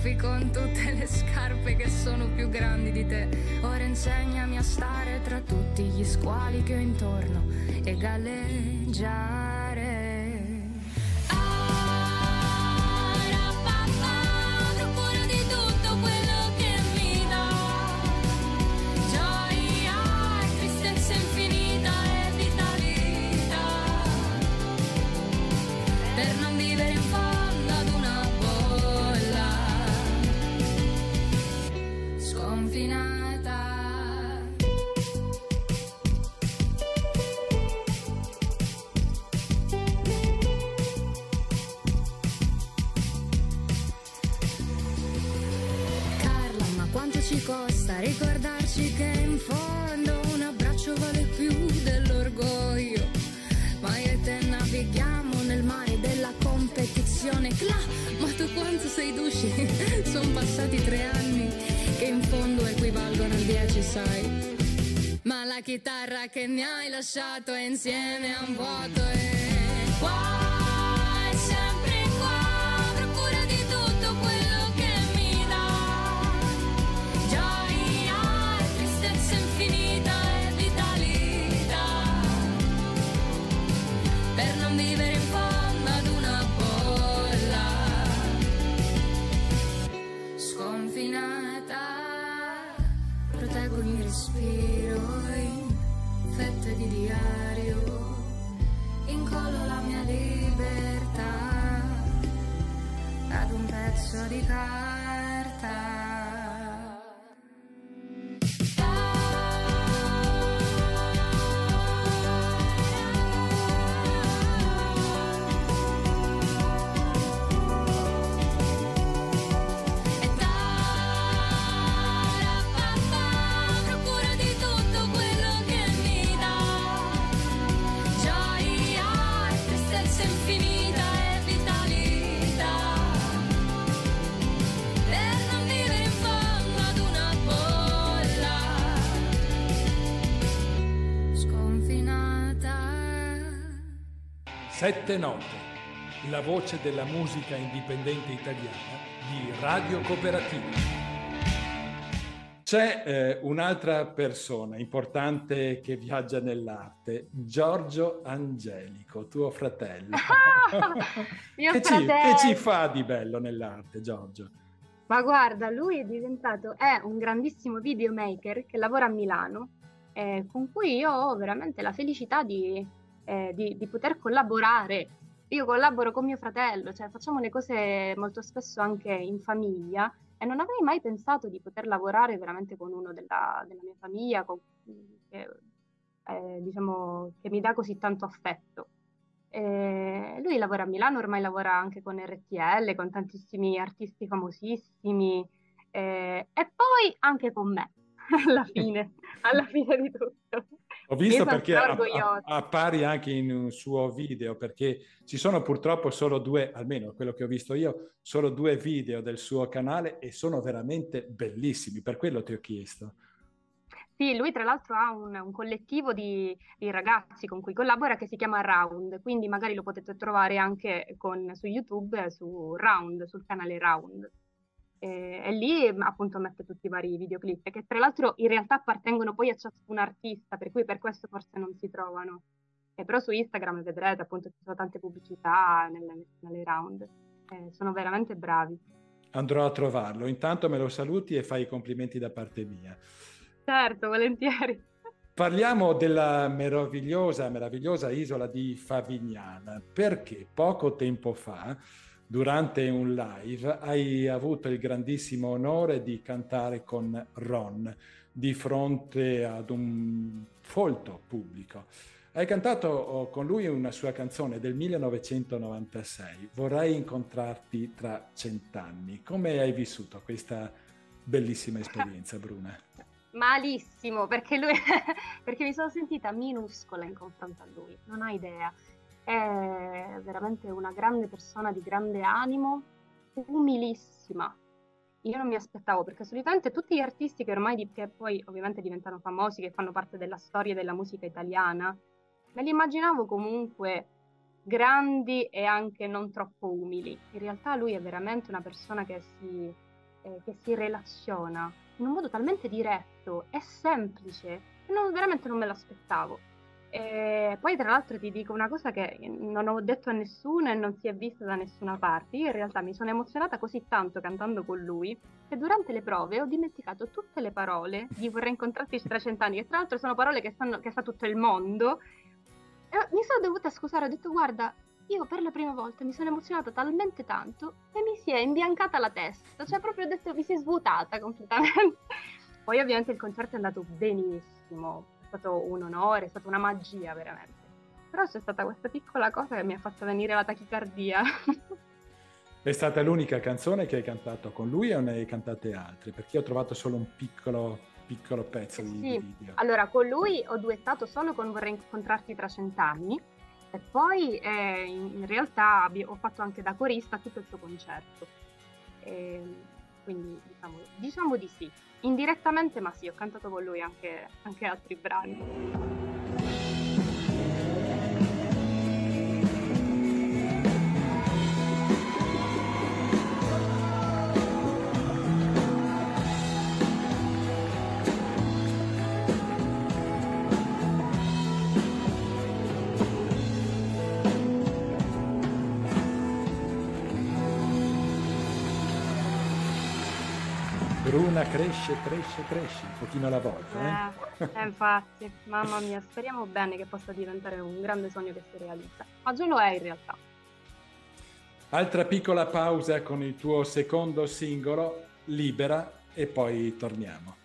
tuffi con tutte le scarpe che sono più grandi di te. Ora insegnami a stare tra tutti gli squali che ho intorno e galleggiare. Lasciato Sette note, la voce della musica indipendente italiana di Radio Cooperativa. C'è eh, un'altra persona importante che viaggia nell'arte, Giorgio Angelico, tuo fratello. Ah, mio che, fratello. Ci, che ci fa di bello nell'arte, Giorgio? Ma guarda, lui è diventato, è un grandissimo videomaker che lavora a Milano, eh, con cui io ho veramente la felicità di, eh, di, di, poter collaborare. Io collaboro con mio fratello, cioè facciamo le cose molto spesso anche in famiglia e non avrei mai pensato di poter lavorare veramente con uno della, della mia famiglia, con, che, eh, diciamo, che mi dà così tanto affetto. Eh, lui lavora a Milano, ormai lavora anche con RTL, con tantissimi artisti famosissimi eh, e poi anche con me, alla fine, alla fine di tutto. Ho visto perché appari anche in un suo video, perché ci sono purtroppo solo due, almeno quello che ho visto io, solo due video del suo canale e sono veramente bellissimi, per quello ti ho chiesto. Sì, lui tra l'altro ha un, un collettivo di, di, ragazzi con cui collabora che si chiama Round, quindi magari lo potete trovare anche con, su YouTube, su Round, sul canale Round. E, e, lì appunto mette tutti i vari videoclip che tra l'altro in realtà appartengono poi a ciascun artista, per cui per questo forse non si trovano. E però su Instagram vedrete appunto ci sono tante pubblicità nelle, nelle Round, eh, sono veramente bravi. Andrò a trovarlo, intanto me lo saluti e fai i complimenti da parte mia. Certo, volentieri. Parliamo della meravigliosa, meravigliosa isola di Favignana, perché poco tempo fa, durante un live, hai avuto il grandissimo onore di cantare con Ron di fronte ad un folto pubblico. Hai cantato oh, con lui una sua canzone del 1996, Vorrei incontrarti tra cent'anni. Come hai vissuto questa bellissima esperienza, Bruna? malissimo perché, lui, perché mi sono sentita minuscola in confronto a lui, non hai idea. È veramente una grande persona di grande animo, umilissima. Io non mi aspettavo perché solitamente tutti gli artisti che ormai che poi ovviamente diventano famosi, che fanno parte della storia della musica italiana, me li immaginavo comunque grandi e anche non troppo umili. In realtà lui è veramente una persona che si, eh, che si relaziona in un modo talmente diretto e semplice che non, veramente non me l'aspettavo. E poi tra l'altro ti dico una cosa che non ho detto a nessuno e non si è vista da nessuna parte. Io in realtà mi sono emozionata così tanto cantando con lui che durante le prove ho dimenticato tutte le parole di vorrei incontrarti tra cent'anni, che tra l'altro sono parole che, stanno, che sa tutto il mondo. E mi sono dovuta scusare, ho detto guarda, io per la prima volta mi sono emozionata talmente tanto che mi si è imbiancata la testa, cioè proprio ho detto mi si è svuotata completamente. Poi ovviamente il concerto è andato benissimo, stato un onore, è stata una magia veramente. Però c'è stata questa piccola cosa che mi ha fatto venire la tachicardia. È stata l'unica canzone che hai cantato con lui o ne hai cantate altre? Perché io ho trovato solo un piccolo, piccolo pezzo di, sì. video. Allora, con lui ho duettato solo con Vorrei incontrarti tra cent'anni e poi eh, in, realtà ho fatto anche da corista tutto il suo concerto. E, quindi diciamo, diciamo, di sì. Indirettamente, ma sì, ho cantato con lui anche, anche altri brani. Bruna cresce, cresce, cresce, un pochino alla volta. Eh? Eh, infatti, mamma mia, speriamo bene che possa diventare un grande sogno che si realizza. Ma già lo è in realtà. Altra piccola pausa con il tuo secondo singolo, Libera, e poi torniamo.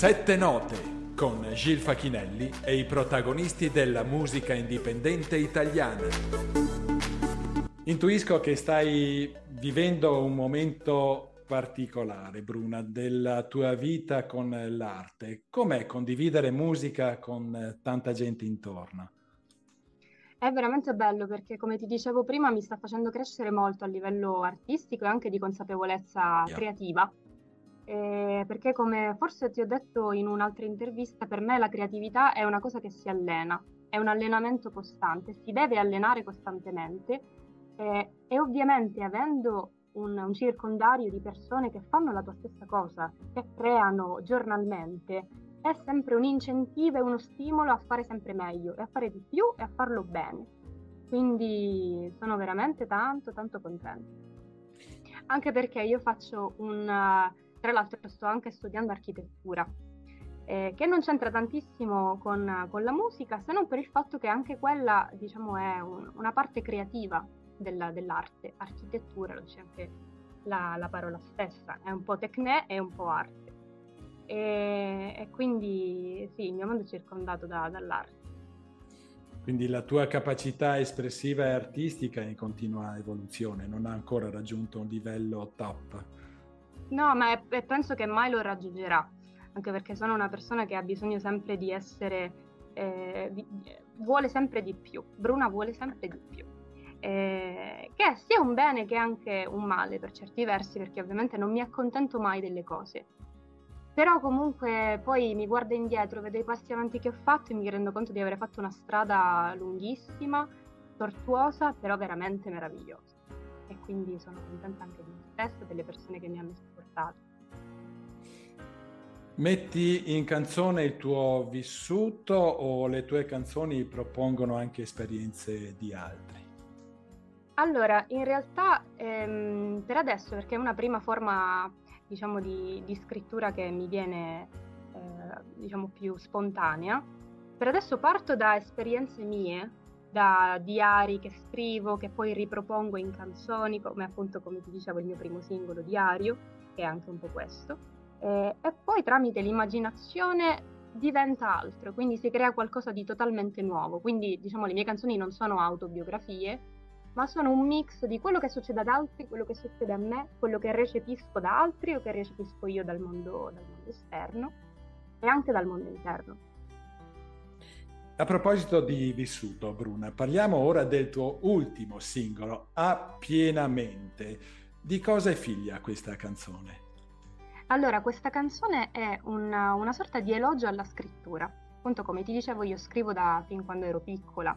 Sette note con Gil Facchinelli e i protagonisti della musica indipendente italiana. Intuisco che stai vivendo un momento particolare, Bruna, della tua vita con l'arte. Com'è condividere musica con tanta gente intorno? È veramente bello perché, come ti dicevo prima, mi sta facendo crescere molto a livello artistico e anche di consapevolezza Yeah. creativa. Eh, perché, come forse ti ho detto in un'altra intervista, per me la creatività è una cosa che si allena, è un allenamento costante, si deve allenare costantemente eh, e ovviamente avendo un, un circondario di persone che fanno la tua stessa cosa, che creano giornalmente, è sempre un incentivo e uno stimolo a fare sempre meglio e a fare di più e a farlo bene. Quindi sono veramente tanto, tanto contenta. Anche perché io faccio un... Tra l'altro sto anche studiando architettura, eh, che non c'entra tantissimo con, con la musica, se non per il fatto che anche quella, diciamo, è un- una parte creativa della- dell'arte. Architettura, lo dice anche la, la parola stessa, è un po' tecnè e un po' arte. E, e quindi sì, il mio mondo è circondato da- dall'arte. Quindi la tua capacità espressiva e artistica è in continua evoluzione, non ha ancora raggiunto un livello top. No, ma è- e penso che mai lo raggiungerà, anche perché sono una persona che ha bisogno sempre di essere, eh, di- vuole sempre di più. Bruna vuole sempre di più. Eh, che è sia un bene che anche un male per certi versi, perché ovviamente non mi accontento mai delle cose. Però comunque poi mi guardo indietro, vedo i passi avanti che ho fatto e mi rendo conto di aver fatto una strada lunghissima, tortuosa, però veramente meravigliosa. E quindi sono contenta anche di me stessa delle persone che mi hanno supportato. Metti in canzone il tuo vissuto o le tue canzoni propongono anche esperienze di altri? Allora, in realtà ehm, per adesso, perché è una prima forma, diciamo, di, di scrittura che mi viene, eh, diciamo, più spontanea, per adesso parto da esperienze mie, da diari che scrivo, che poi ripropongo in canzoni, come appunto, come ti dicevo, il mio primo singolo, Diario, che è anche un po' questo. Eh, e poi tramite l'immaginazione diventa altro, quindi si crea qualcosa di totalmente nuovo. Quindi, diciamo, le mie canzoni non sono autobiografie, ma sono un mix di quello che succede ad altri, quello che succede a me, quello che recepisco da altri o che recepisco io dal mondo, dal mondo esterno e anche dal mondo interno. A proposito di vissuto, Bruna, parliamo ora del tuo ultimo singolo, A pienamente. Di cosa è figlia questa canzone? Allora, questa canzone è una, una sorta di elogio alla scrittura. Appunto, come ti dicevo, io scrivo da fin quando ero piccola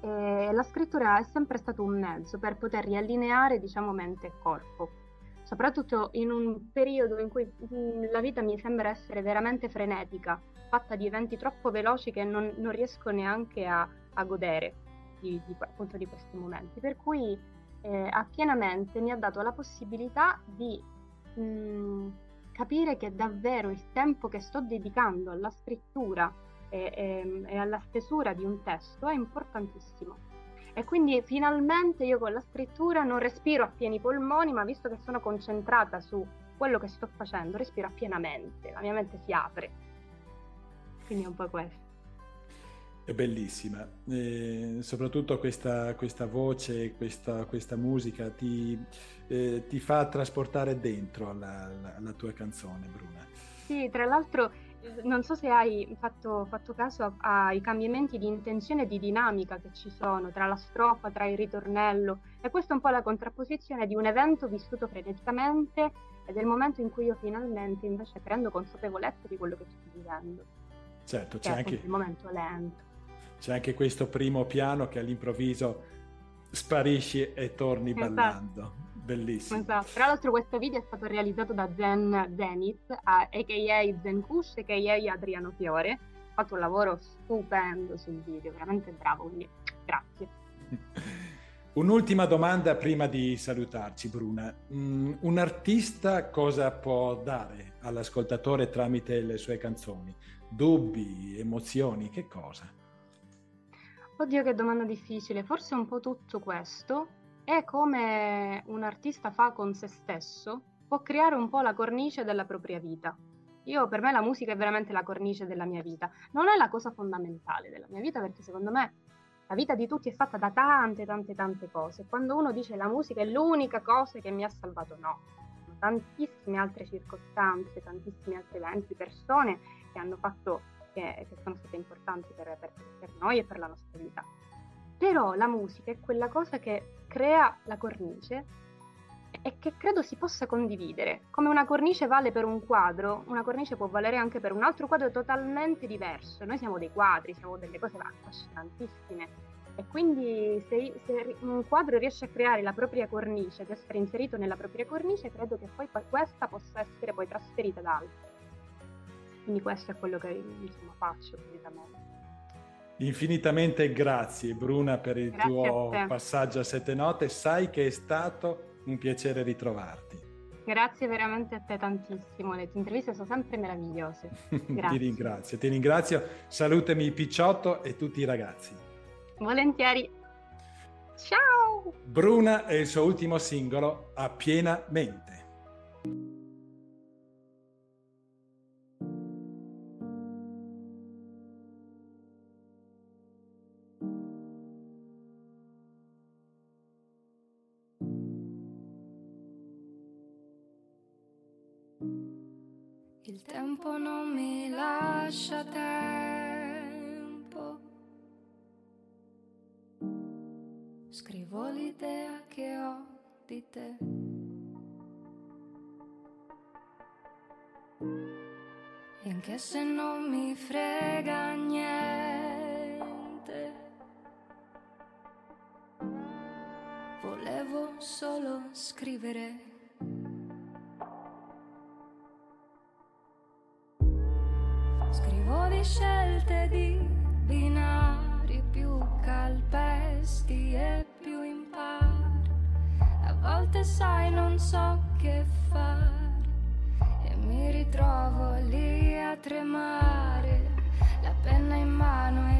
e la scrittura è sempre stato un mezzo per poter riallineare, diciamo, mente e corpo. Soprattutto in un periodo in cui mh, la vita mi sembra essere veramente frenetica, fatta di eventi troppo veloci che non, non riesco neanche a, a godere di, di, appunto di questi momenti. Per cui eh, a pienamente mi ha dato la possibilità di mh, capire che davvero il tempo che sto dedicando alla scrittura e, e, e alla stesura di un testo è importantissimo. E quindi finalmente io con la scrittura non respiro a pieni polmoni, ma visto che sono concentrata su quello che sto facendo, respiro a pienamente, la mia mente si apre. Quindi è un po' questo. È bellissima, e soprattutto questa, questa voce, questa, questa musica ti, ti, fa trasportare dentro la, la, la tua canzone, Bruna. Sì, tra l'altro non so se hai fatto, fatto caso ai cambiamenti di intenzione e di dinamica che ci sono tra la strofa, tra il ritornello, e questa è un po' la contrapposizione di un evento vissuto freneticamente e del momento in cui io finalmente invece prendo consapevolezza di quello che sto vivendo. Certo, c'è anche il momento lento. C'è anche questo primo piano che all'improvviso sparisci e torni esatto. ballando. Bellissimo. Esatto. Tra l'altro questo video è stato realizzato da Zen Zenith, a.k.a. Zen Kush, a.k.a. Adriano Fiore. Ha fatto un lavoro stupendo sul video, veramente bravo, quindi grazie. Un'ultima domanda prima di salutarci, Bruna. Mm, un artista cosa può dare all'ascoltatore tramite le sue canzoni? Dubbi, emozioni, che cosa? Oddio, che domanda difficile. Forse un po' tutto questo, è come un artista fa con se stesso, può creare un po' la cornice della propria vita. Io, per me la musica è veramente la cornice della mia vita. Non è la cosa fondamentale della mia vita perché secondo me la vita di tutti è fatta da tante, tante, tante cose. Quando uno dice la musica è l'unica cosa che mi ha salvato, no. Tantissime altre circostanze, tantissimi altri eventi, persone che hanno fatto, che, che sono state importanti per, per, per noi e per la nostra vita. Però la musica è quella cosa che crea la cornice e che credo si possa condividere. Come una cornice vale per un quadro, una cornice può valere anche per un altro quadro totalmente diverso. Noi siamo dei quadri, siamo delle cose affascinantissime. E quindi se, se, un quadro riesce a creare la propria cornice, ad essere inserito nella propria cornice, credo che poi questa possa essere poi trasferita da altri. Quindi questo è quello che insomma, faccio solitamente. Infinitamente grazie Bruna per il grazie tuo passaggio a sette note, sai che è stato un piacere ritrovarti. Grazie veramente a te tantissimo, le tue interviste sono sempre meravigliose. ti ringrazio, ti ringrazio. Salutami Picciotto e tutti i ragazzi. Volentieri. Ciao! Bruna e il suo ultimo singolo, A piena mente. Tempo non mi lascia tempo. Scrivo l'idea che ho di te. E anche se non mi frega niente, volevo solo scrivere sai non so che fare. E mi ritrovo lì a tremare, la penna in mano ed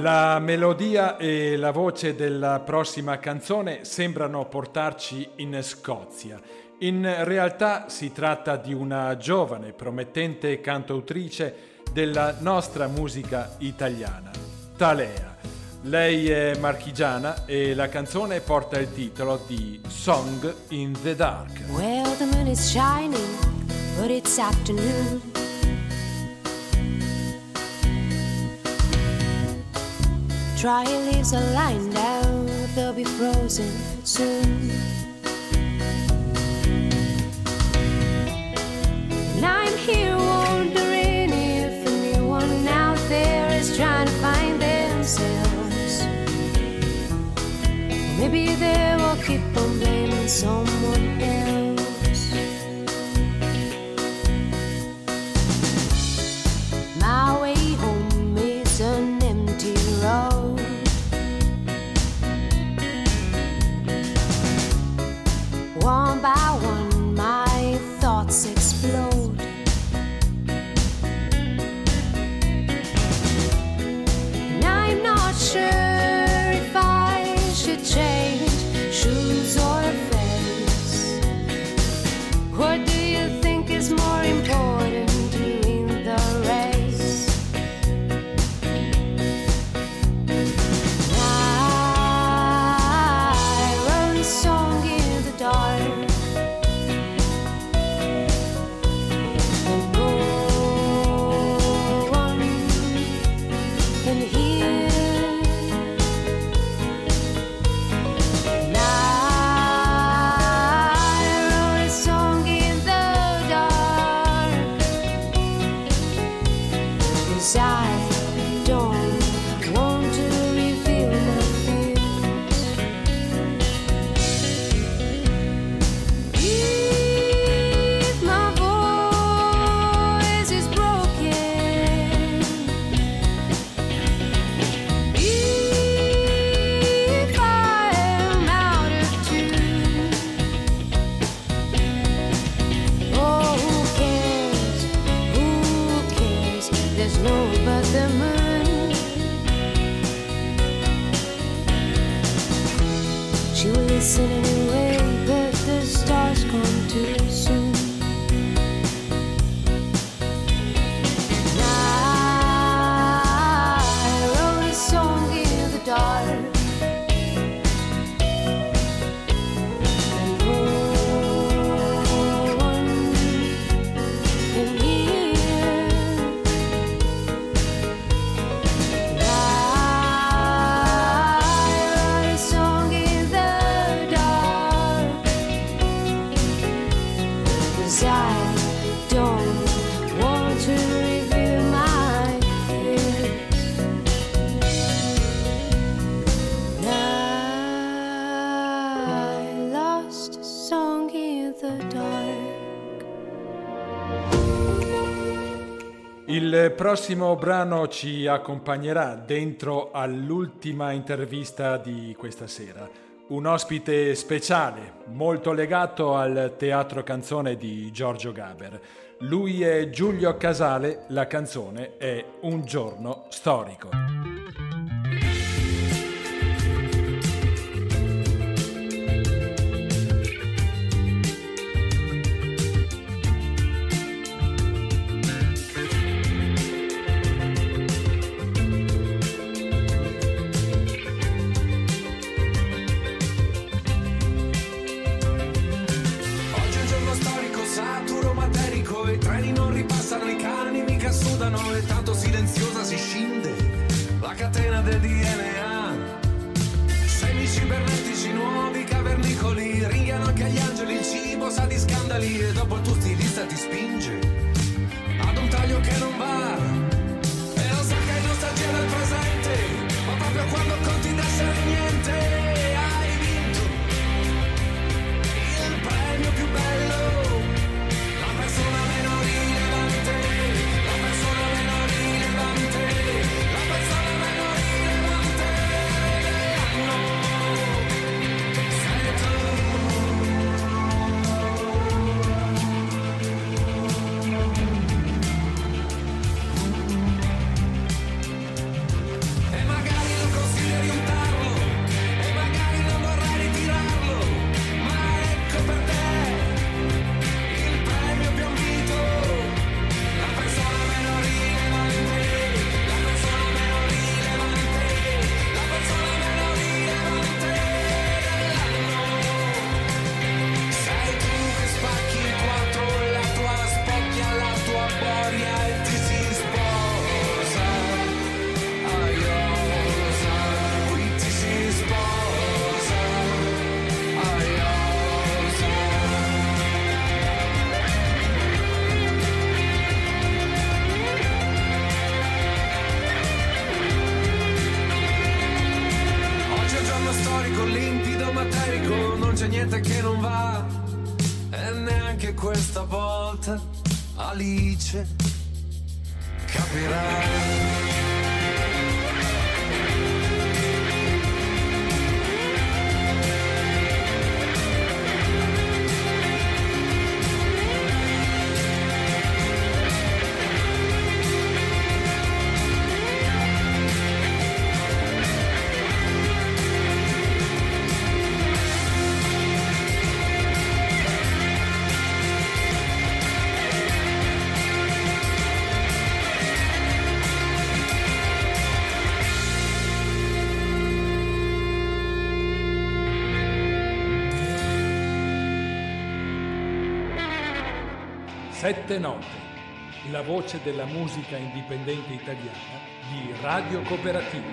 La melodia e la voce della prossima canzone sembrano portarci in Scozia. In realtà si tratta di una giovane, promettente cantautrice della nostra musica italiana, Talea. Lei è marchigiana e la canzone porta il titolo di Song in the Dark. Well, the moon is shining, but it's afternoon. Dry leaves are lying down, they'll be frozen soon. And I'm here wondering if anyone out there is trying to find themselves. Maybe they will keep on blaming someone else. Prossimo brano ci accompagnerà dentro all'ultima intervista di questa sera. Un ospite speciale, molto legato al teatro canzone di Giorgio Gaber. Lui è Giulio Casale, la canzone è Un giorno storico. Alice, Sette note, la voce della musica indipendente italiana di Radio Cooperativa.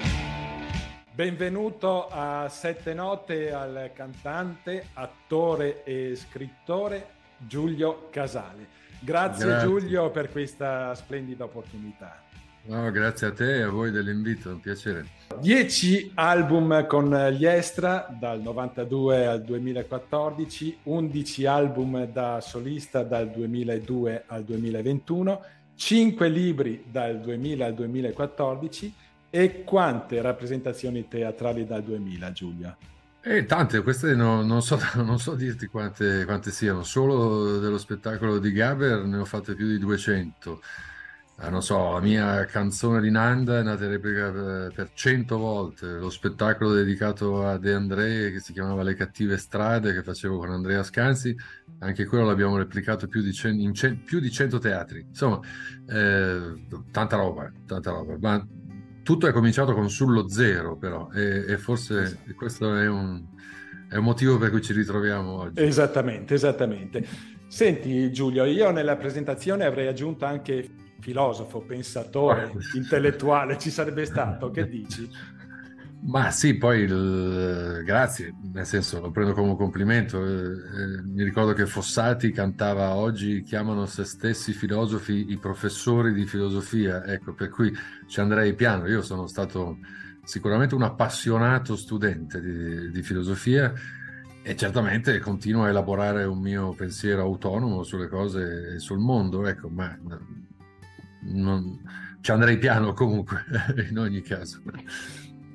Benvenuto a Sette note al cantante, attore e scrittore Giulio Casale. Grazie, Grazie. Giulio per questa splendida opportunità. No, grazie a te e a voi dell'invito, un piacere. Dieci album con gli Estra dal 92 al 2014, 11 album da solista dal 2002 al 2021, 5 libri dal 2000 al 2014 e quante rappresentazioni teatrali dal 2000, Giulio? E tante, queste no- non so, non so dirti quante, quante siano, solo dello spettacolo di Gaber ne ho fatte più di 200. Ah, non so, la mia canzone di Nanda è nata in replica per, per 100 volte, lo spettacolo dedicato a De André che si chiamava Le cattive strade che facevo con Andrea Scanzi, anche quello l'abbiamo replicato più di, cen- in cen- più di 100 teatri. Insomma, eh, tanta roba, tanta roba. Ma tutto è cominciato con Sullo Zero, però, e, e forse questo è un, è un motivo per cui ci ritroviamo oggi. Esattamente, esattamente. Senti Giulio, io nella presentazione avrei aggiunto anche filosofo, pensatore, intellettuale, ci sarebbe stato, che dici? Ma sì, poi il- grazie, nel senso lo prendo come un complimento. Eh, eh, mi ricordo che Fossati cantava oggi, chiamano se stessi filosofi i professori di filosofia, ecco, per cui ci andrei piano. Io sono stato sicuramente un appassionato studente di, di filosofia e certamente continuo a elaborare un mio pensiero autonomo sulle cose e sul mondo, ecco, ma non- ci andrei piano comunque, in ogni caso.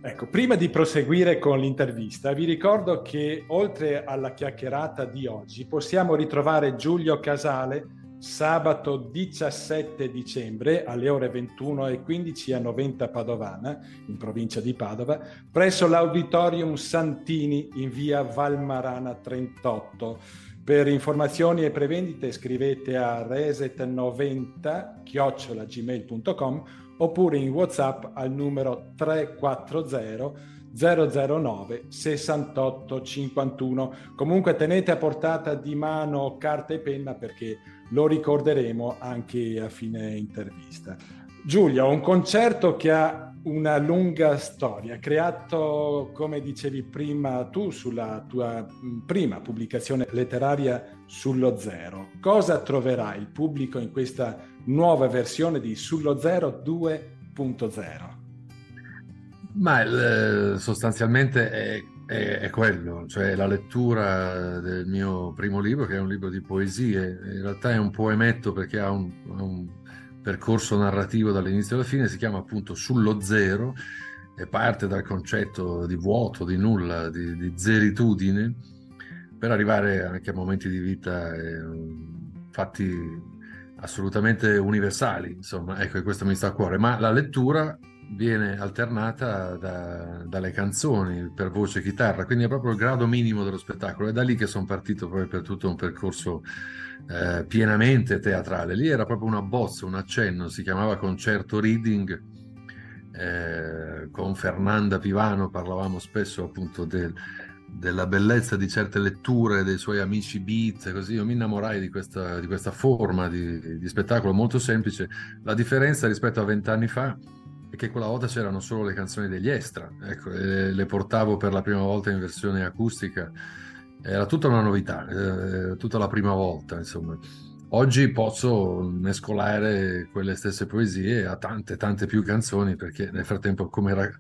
Ecco, prima di proseguire con l'intervista, vi ricordo che oltre alla chiacchierata di oggi possiamo ritrovare Giulio Casale sabato 17 dicembre alle ore 21.15 a Noventa Padovana, in provincia di Padova, presso l'Auditorium Santini in via Valmarana 38. Per informazioni e prevendite scrivete a reset90 chiocciolagmail.com oppure in WhatsApp al numero 340 009 68 51. Comunque tenete a portata di mano carta e penna perché lo ricorderemo anche a fine intervista. Giulia, un concerto che ha una lunga storia, creato, come dicevi prima tu, sulla tua mh, prima pubblicazione letteraria sullo zero. Cosa troverà il pubblico in questa nuova versione di Sullo Zero 2.0? Ma eh, sostanzialmente è, è- è quello, cioè la lettura del mio primo libro, che è un libro di poesie, in realtà è un poemetto perché ha un, un percorso narrativo dall'inizio alla fine, si chiama appunto Sullo Zero e parte dal concetto di vuoto, di nulla, di, di zeritudine, per arrivare anche a momenti di vita eh, fatti assolutamente universali, insomma, ecco, e questo mi sta a cuore, ma la lettura viene alternata da- dalle canzoni per voce e chitarra, quindi è proprio il grado minimo dello spettacolo. È da lì che sono partito poi per tutto un percorso eh, pienamente teatrale. Lì era proprio una bozza, un accenno, si chiamava concerto reading. eh, con Fernanda Pivano parlavamo spesso appunto del- della bellezza di certe letture dei suoi amici beat, così io mi innamorai di questa, di questa forma di, di spettacolo molto semplice. La differenza rispetto a vent'anni fa che quella volta c'erano solo le canzoni degli extra, ecco, le portavo per la prima volta in versione acustica, era tutta una novità, eh, tutta la prima volta, insomma. oggi posso mescolare quelle stesse poesie a tante, tante più canzoni, perché nel frattempo, come, ra-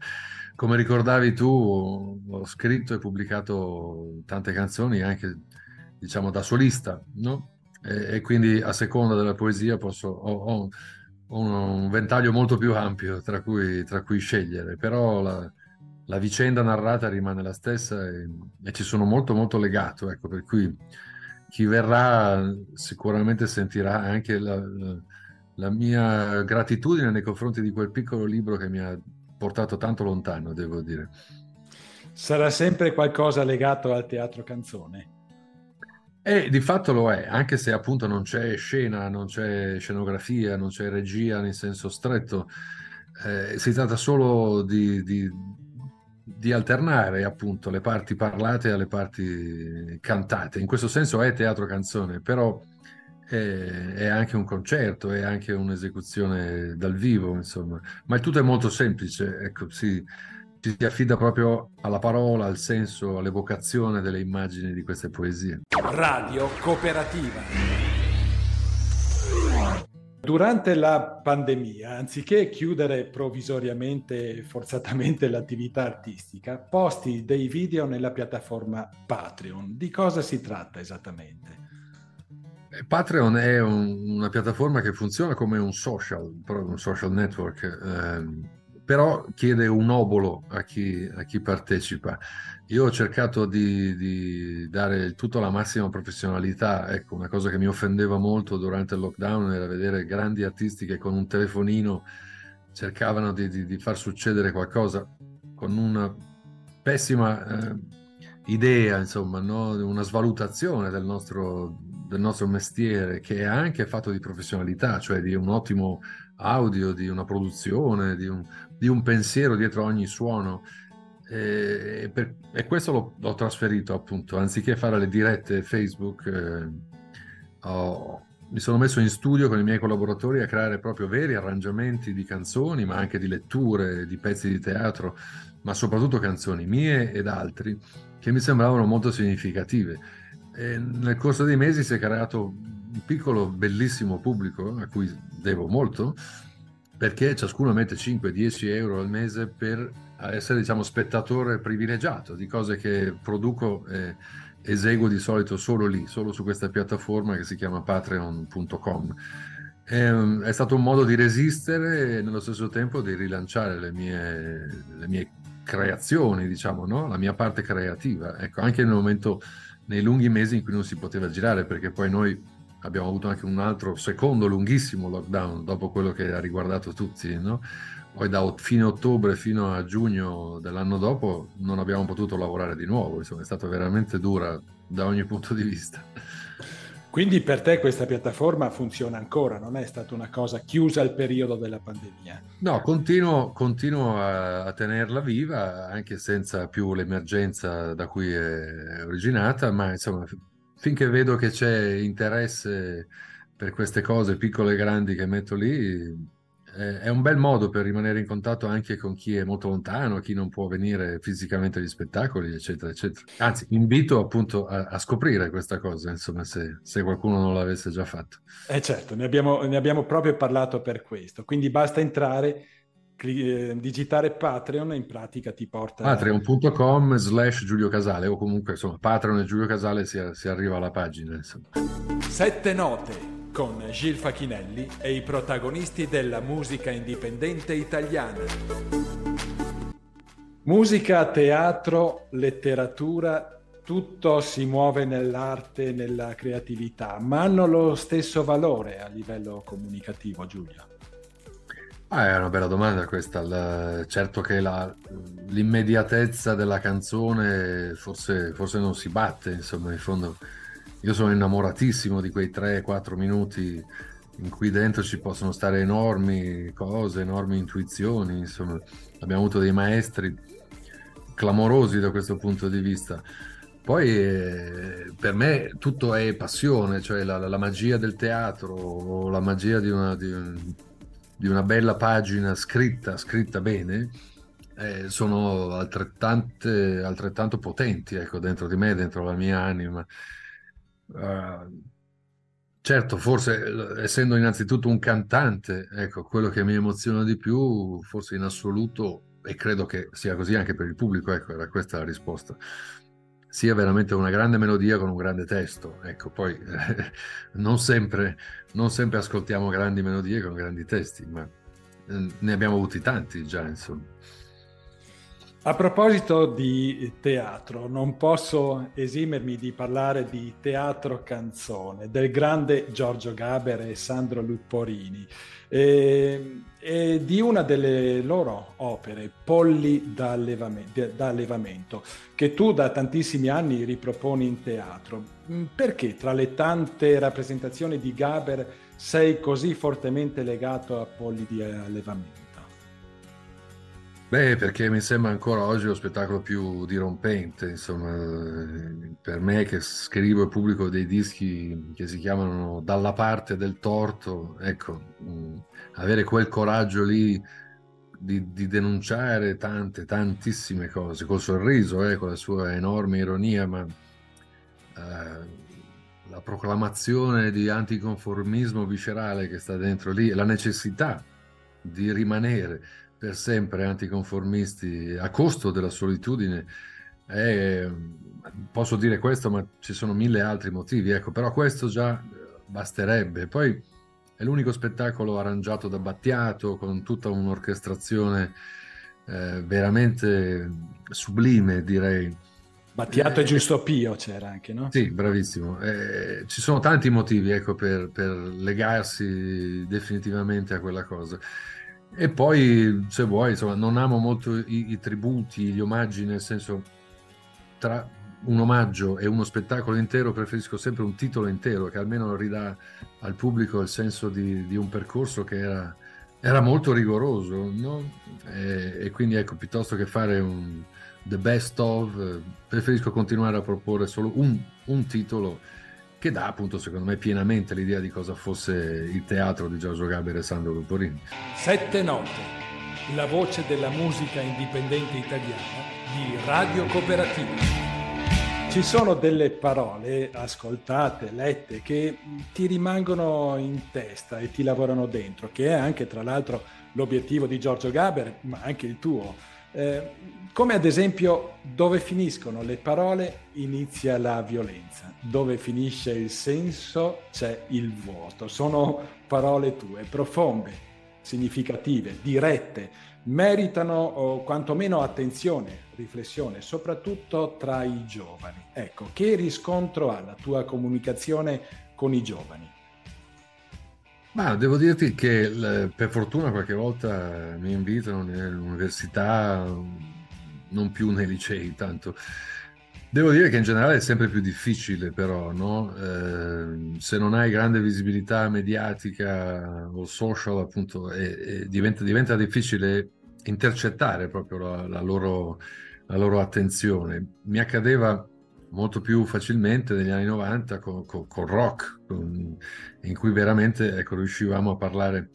come ricordavi tu, ho scritto e pubblicato tante canzoni anche, diciamo, da solista, no? E, e quindi a seconda della poesia posso, ho, ho un, un ventaglio molto più ampio tra cui, tra cui scegliere, però la, la, vicenda narrata rimane la stessa e, e, ci sono molto molto legato, ecco, per cui chi verrà sicuramente sentirà anche la, la, mia gratitudine nei confronti di quel piccolo libro che mi ha portato tanto lontano, devo dire. Sarà sempre qualcosa legato al teatro canzone? E di fatto lo è, anche se appunto non c'è scena, non c'è scenografia, non c'è regia nel senso stretto, eh, si tratta solo di, di, di, alternare appunto le parti parlate alle parti cantate. In questo senso è teatro canzone, però è, è anche un concerto, è anche un'esecuzione dal vivo, insomma. Ma il tutto è molto semplice, ecco, sì ci si affida proprio alla parola, al senso, all'evocazione delle immagini di queste poesie. Radio Cooperativa. Durante la pandemia, anziché chiudere provvisoriamente e forzatamente l'attività artistica, posti dei video nella piattaforma Patreon. Di cosa si tratta esattamente? Eh, Patreon è un, una piattaforma che funziona come un social, un social network. Eh, però chiede un obolo a chi, a chi partecipa. Io ho cercato di, di, dare tutto alla massima professionalità, ecco, una cosa che mi offendeva molto durante il lockdown era vedere grandi artisti che con un telefonino cercavano di, di, di far succedere qualcosa con una pessima eh, idea, insomma, no? una svalutazione del nostro, del nostro mestiere che è anche fatto di professionalità, cioè di un ottimo audio, di una produzione, di un, di un pensiero dietro ogni suono. E, per, e questo l'ho, l'ho, trasferito appunto, anziché fare le dirette Facebook, eh, ho, mi sono messo in studio con i miei collaboratori a creare proprio veri arrangiamenti di canzoni, ma anche di letture, di pezzi di teatro, ma soprattutto canzoni mie ed altri che mi sembravano molto significative. E nel corso dei mesi si è creato un piccolo, bellissimo pubblico a cui devo molto, perché ciascuno mette 5-10 euro al mese per essere, diciamo, spettatore privilegiato di cose che produco e eseguo di solito solo lì, solo su questa piattaforma che si chiama patreon.com. È, è stato un modo di resistere e nello stesso tempo di rilanciare le mie, le mie creazioni, diciamo, no? la mia parte creativa. Ecco, anche nel momento, nei lunghi mesi in cui non si poteva girare, perché poi noi abbiamo avuto anche un altro secondo lunghissimo lockdown dopo quello che ha riguardato tutti, no? Poi da fine ottobre fino a giugno dell'anno dopo non abbiamo potuto lavorare di nuovo, insomma è stata veramente dura da ogni punto di vista. Quindi per te questa piattaforma funziona ancora, non è stata una cosa chiusa al periodo della pandemia? No, continuo, continuo a, a, tenerla viva anche senza più l'emergenza da cui è originata, ma insomma finché vedo che c'è interesse per queste cose piccole e grandi che metto lì, è un bel modo per rimanere in contatto anche con chi è molto lontano, chi non può venire fisicamente agli spettacoli, eccetera, eccetera. Anzi, invito appunto a, a scoprire questa cosa, insomma, se, se, qualcuno non l'avesse già fatto. Eh certo, ne abbiamo, ne abbiamo proprio parlato per questo, quindi basta entrare digitare Patreon in pratica ti porta patreon.com slash Giulio Casale o comunque insomma Patreon e Giulio Casale si, si arriva alla pagina insomma. Sette note con Gil Facchinelli e i protagonisti della musica indipendente italiana musica, teatro, letteratura tutto si muove nell'arte, nella creatività, ma hanno lo stesso valore a livello comunicativo, Giulio? Ah, è una bella domanda questa. La, certo che la, l'immediatezza della canzone forse, forse, non si batte, insomma, in fondo io sono innamoratissimo di quei 3-4 minuti in cui dentro ci possono stare enormi cose, enormi intuizioni, insomma, abbiamo avuto dei maestri clamorosi da questo punto di vista. Poi eh, per me tutto è passione, cioè la, la magia del teatro, la magia di una, di un, di una bella pagina scritta, scritta bene, eh, sono altrettanto potenti ecco, dentro di me, dentro la mia anima. Uh, Certo, forse essendo innanzitutto un cantante, ecco, quello che mi emoziona di più, forse in assoluto, e credo che sia così anche per il pubblico, ecco, era questa la risposta, sia veramente una grande melodia con un grande testo. Ecco, poi non, sempre, non sempre ascoltiamo grandi melodie con grandi testi, ma eh, ne abbiamo avuti tanti già, insomma. A proposito di teatro, non posso esimermi di parlare di teatro canzone del grande Giorgio Gaber e Sandro Lupporini e, e di una delle loro opere, Polli da allevamento, che tu da tantissimi anni riproponi in teatro. Mm, perché tra le tante rappresentazioni di Gaber sei così fortemente legato a Polli di allevamento? Beh, perché mi sembra ancora oggi lo spettacolo più dirompente, insomma, per me che scrivo e pubblico dei dischi che si chiamano Dalla parte del torto, ecco, mh, avere quel coraggio lì di, di, denunciare tante, tantissime cose, col sorriso, eh, con la sua enorme ironia, ma eh, la proclamazione di anticonformismo viscerale che sta dentro lì la necessità di rimanere per sempre anticonformisti a costo della solitudine. È, posso dire questo, ma ci sono mille altri motivi, ecco, però questo già basterebbe. Poi è l'unico spettacolo arrangiato da Battiato con tutta un'orchestrazione eh, veramente sublime, direi. Battiato e Giusto Pio c'era anche, no? Sì, bravissimo. Eh, ci sono tanti motivi ecco, per, per legarsi definitivamente a quella cosa. E poi, se vuoi, insomma, non amo molto i, i, tributi, gli omaggi, nel senso, tra un omaggio e uno spettacolo intero preferisco sempre un titolo intero che almeno ridà al pubblico il senso di, di un percorso che era, era molto rigoroso, no? e, e, quindi ecco, piuttosto che fare un the best of, preferisco continuare a proporre solo un, un titolo che dà appunto secondo me pienamente l'idea di cosa fosse il teatro di Giorgio Gaber e Sandro Luporini. Sette note, la voce della musica indipendente italiana di Radio Cooperativa. Ci sono delle parole ascoltate, lette, che ti rimangono in testa e ti lavorano dentro, che è anche tra l'altro l'obiettivo di Giorgio Gaber, ma anche il tuo. Eh, come ad esempio dove finiscono le parole inizia la violenza, dove finisce il senso c'è il vuoto. Sono parole tue, profonde, significative, dirette, meritano o quantomeno attenzione, riflessione, soprattutto tra i giovani. Ecco, che riscontro ha la tua comunicazione con i giovani? Ma devo dirti che per fortuna qualche volta mi invitano nell'università, non più nei licei tanto. Devo dire che in generale è sempre più difficile però, no? eh, se non hai grande visibilità mediatica o social appunto, e, e diventa, diventa, difficile intercettare proprio la, la, loro, la loro attenzione. Mi accadeva molto più facilmente negli anni 90 con, con, con rock, con, in cui veramente ecco, riuscivamo a parlare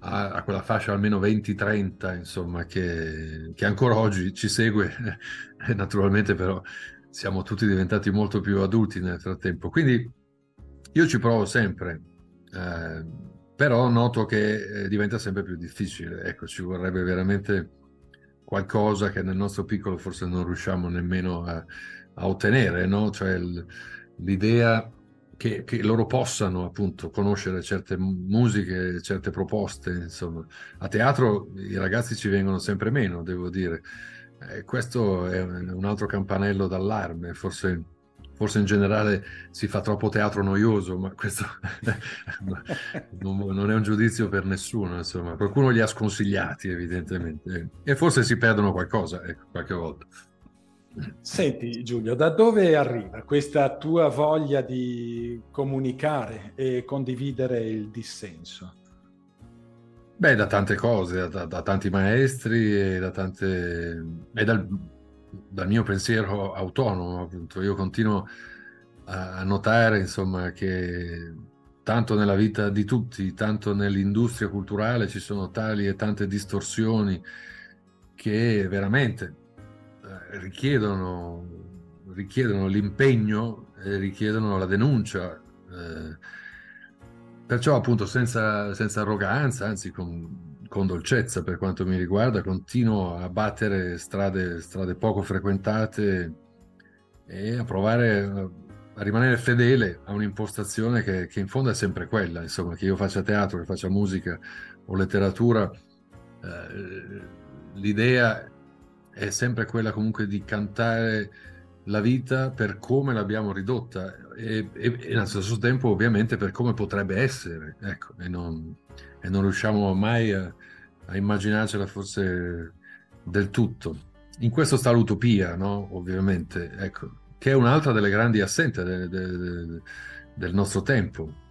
a, a quella fascia almeno 20-30, insomma, che, che, ancora oggi ci segue, naturalmente però siamo tutti diventati molto più adulti nel frattempo. Quindi io ci provo sempre, eh, però noto che eh, diventa sempre più difficile. Ecco, ci vorrebbe veramente qualcosa che nel nostro piccolo forse non riusciamo nemmeno a, a ottenere, no? Cioè l'idea che, che, loro possano appunto conoscere certe musiche, certe proposte, insomma. A teatro i ragazzi ci vengono sempre meno, devo dire. Eh, questo è un altro campanello d'allarme, forse, forse, in generale si fa troppo teatro noioso, ma questo non, non, è un giudizio per nessuno, insomma. Qualcuno li ha sconsigliati, evidentemente, e forse si perdono qualcosa, ecco, qualche volta. Senti Giulio, da dove arriva questa tua voglia di comunicare e condividere il dissenso? Beh, da tante cose, da, da tanti maestri e, da tante, e dal, dal, mio pensiero autonomo, appunto. Io continuo a, notare, insomma, che tanto nella vita di tutti, tanto nell'industria culturale ci sono tali e tante distorsioni che veramente richiedono, richiedono l'impegno richiedono la denuncia. Eh, perciò appunto senza, senza arroganza, anzi con, con, dolcezza per quanto mi riguarda, continuo a battere strade, strade poco frequentate e a provare a rimanere fedele a un'impostazione che, che, in fondo è sempre quella, insomma, che io faccia teatro, che faccia musica o letteratura, eh, l'idea è sempre quella comunque di cantare la vita per come l'abbiamo ridotta e, e, e allo stesso tempo ovviamente per come potrebbe essere, ecco, e non, e non riusciamo mai a, a immaginarcela forse del tutto. In questo sta l'utopia, no? Ovviamente, ecco che è un'altra delle grandi assente de, de, de, del nostro tempo.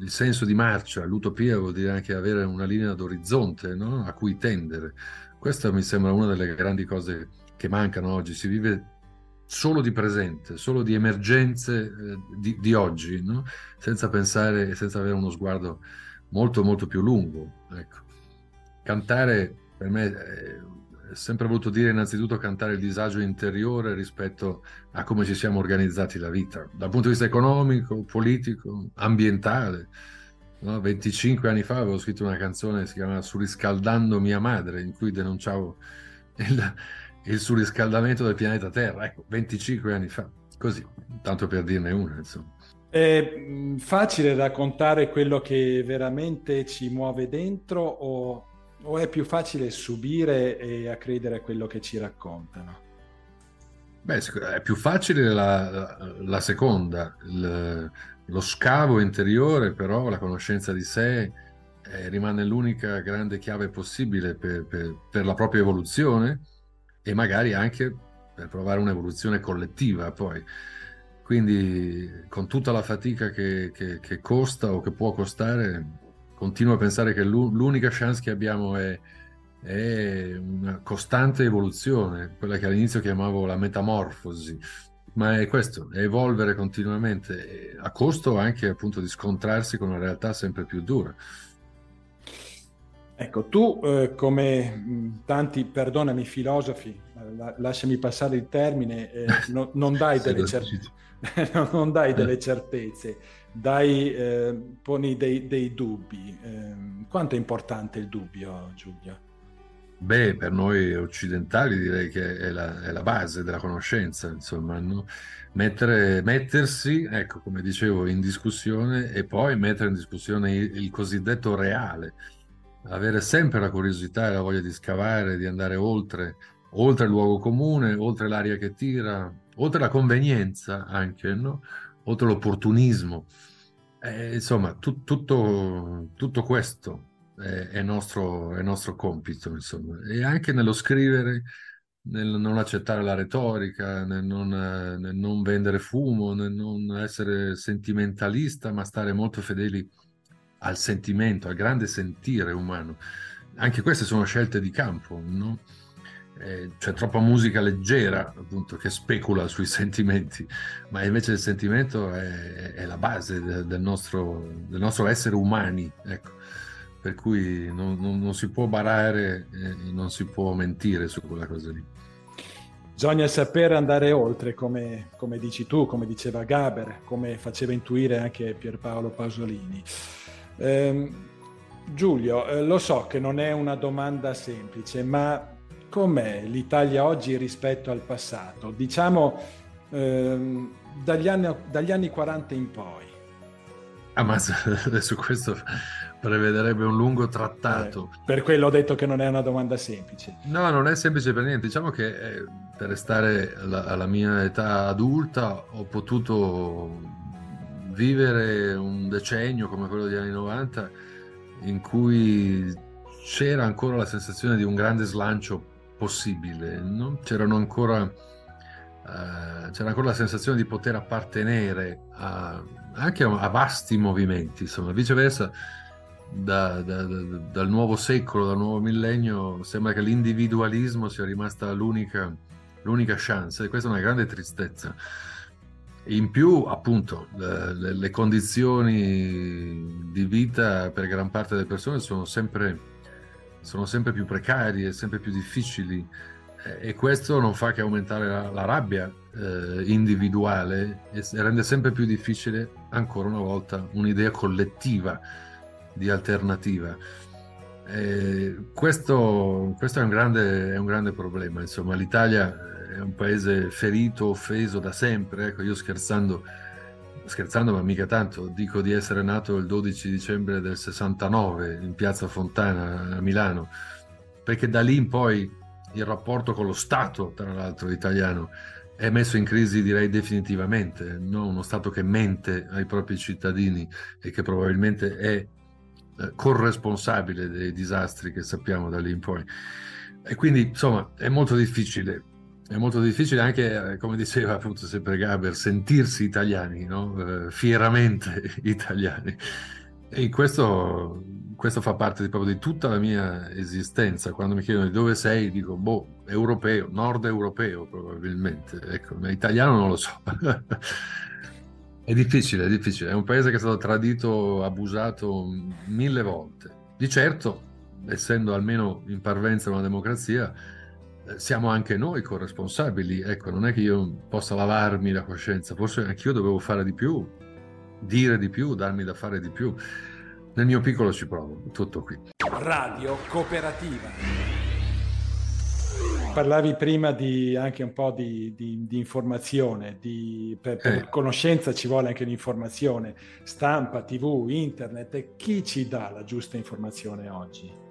Il senso di marcia, l'utopia vuol dire anche avere una linea d'orizzonte no? a cui tendere. Questa mi sembra una delle grandi cose che mancano oggi. Si vive solo di presente, solo di emergenze eh, di, di, oggi, no? senza pensare, senza avere uno sguardo molto molto più lungo. Ecco. Cantare per me è sempre voluto dire innanzitutto cantare il disagio interiore rispetto a come ci siamo organizzati la vita, dal punto di vista economico, politico, ambientale. No? 25 anni fa avevo scritto una canzone che si chiamava Surriscaldando mia madre, in cui denunciavo il, il surriscaldamento del pianeta Terra. Ecco, 25 anni fa, così, tanto per dirne una, insomma. È facile raccontare quello che veramente ci muove dentro o o è più facile subire e a credere a quello che ci raccontano? Beh, è più facile la, la seconda, il, lo scavo interiore, però la conoscenza di sé eh, rimane l'unica grande chiave possibile per, per, per, la propria evoluzione e magari anche per provare un'evoluzione collettiva poi. Quindi con tutta la fatica che, che, che costa o che può costare, continuo a pensare che l'unica chance che abbiamo è, è, una costante evoluzione, quella che all'inizio chiamavo la metamorfosi, ma è questo, è evolvere continuamente, a costo anche appunto di scontrarsi con una realtà sempre più dura. Ecco, tu eh, come tanti, perdonami filosofi, la, lasciami passare il termine, eh, no, non, dai delle cer- non dai delle certezze dai, eh, poni dei, dei dubbi. Eh, quanto è importante il dubbio, Giulia? Beh, per noi occidentali direi che è la, è la base della conoscenza, insomma, no? Mettere, mettersi, ecco, come dicevo, in discussione e poi mettere in discussione il, il cosiddetto reale, avere sempre la curiosità e la voglia di scavare, di andare oltre, oltre il luogo comune, oltre l'aria che tira, oltre la convenienza anche, no? oltre l'opportunismo. Eh, insomma, tu, tutto, tutto, questo è, è, nostro, è, nostro, compito, insomma. E anche nello scrivere, nel non accettare la retorica, nel non, nel non vendere fumo, nel non essere sentimentalista, ma stare molto fedeli al sentimento, al grande sentire umano. Anche queste sono scelte di campo, no? eh, c'è troppa musica leggera appunto che specula sui sentimenti, ma invece il sentimento è, è la base de, del, nostro, del, nostro, essere umani, ecco. per cui non, non, non si può barare e non si può mentire su quella cosa lì. Bisogna sapere andare oltre, come, come, dici tu, come diceva Gaber, come faceva intuire anche Pierpaolo Pasolini. Eh, Giulio, eh, lo so che non è una domanda semplice, ma com'è l'Italia oggi rispetto al passato? Diciamo ehm, dagli, anni, dagli, anni, 40 in poi. Ah, ma adesso questo prevederebbe un lungo trattato. Eh, per quello ho detto che non è una domanda semplice. No, non è semplice per niente. Diciamo che eh, per restare alla, alla mia età adulta ho potuto vivere un decennio come quello degli anni 90 in cui c'era ancora la sensazione di un grande slancio possibile, no? c'erano ancora, uh, c'era ancora la sensazione di poter appartenere a, anche a, vasti movimenti, insomma, viceversa da, da, da, dal nuovo secolo, dal nuovo millennio, sembra che l'individualismo sia rimasta l'unica, l'unica chance e questa è una grande tristezza. In più, appunto, le, le condizioni di vita per gran parte delle persone sono sempre sono sempre più precarie, sempre più difficili. e questo non fa che aumentare la, la rabbia eh, individuale e rende sempre più difficile, ancora una volta, un'idea collettiva di alternativa. Eh, questo, questo è, un grande, è, un grande, problema, insomma, l'Italia è un paese ferito, offeso da sempre, ecco, io scherzando, scherzando ma mica tanto, dico di essere nato il 12 dicembre del 69 in piazza Fontana a Milano, perché da lì in poi il rapporto con lo Stato, tra l'altro italiano, è messo in crisi direi definitivamente, no? uno Stato che mente ai propri cittadini e che probabilmente è eh, corresponsabile dei disastri che sappiamo da lì in poi. E quindi insomma è molto difficile, è molto difficile anche, eh, come diceva appunto sempre Gaber, sentirsi italiani, no? eh, fieramente italiani. E questo, questo fa parte di, proprio di tutta la mia esistenza. Quando mi chiedono di dove sei, dico, boh, europeo, nord europeo probabilmente. Ecco, ma italiano non lo so. È difficile, è difficile. È un paese che è stato tradito, abusato mille volte. Di certo, essendo almeno in parvenza una democrazia, siamo anche noi corresponsabili. Ecco, non è che io possa lavarmi la coscienza, forse anch'io dovevo fare di più, dire di più, darmi da fare di più. Nel mio piccolo ci provo, tutto qui. Radio Cooperativa. Parlavi prima di, anche un po' di, di, di informazione, per, per eh. conoscenza ci vuole anche l'informazione, stampa, tv, internet, chi ci dà la giusta informazione oggi?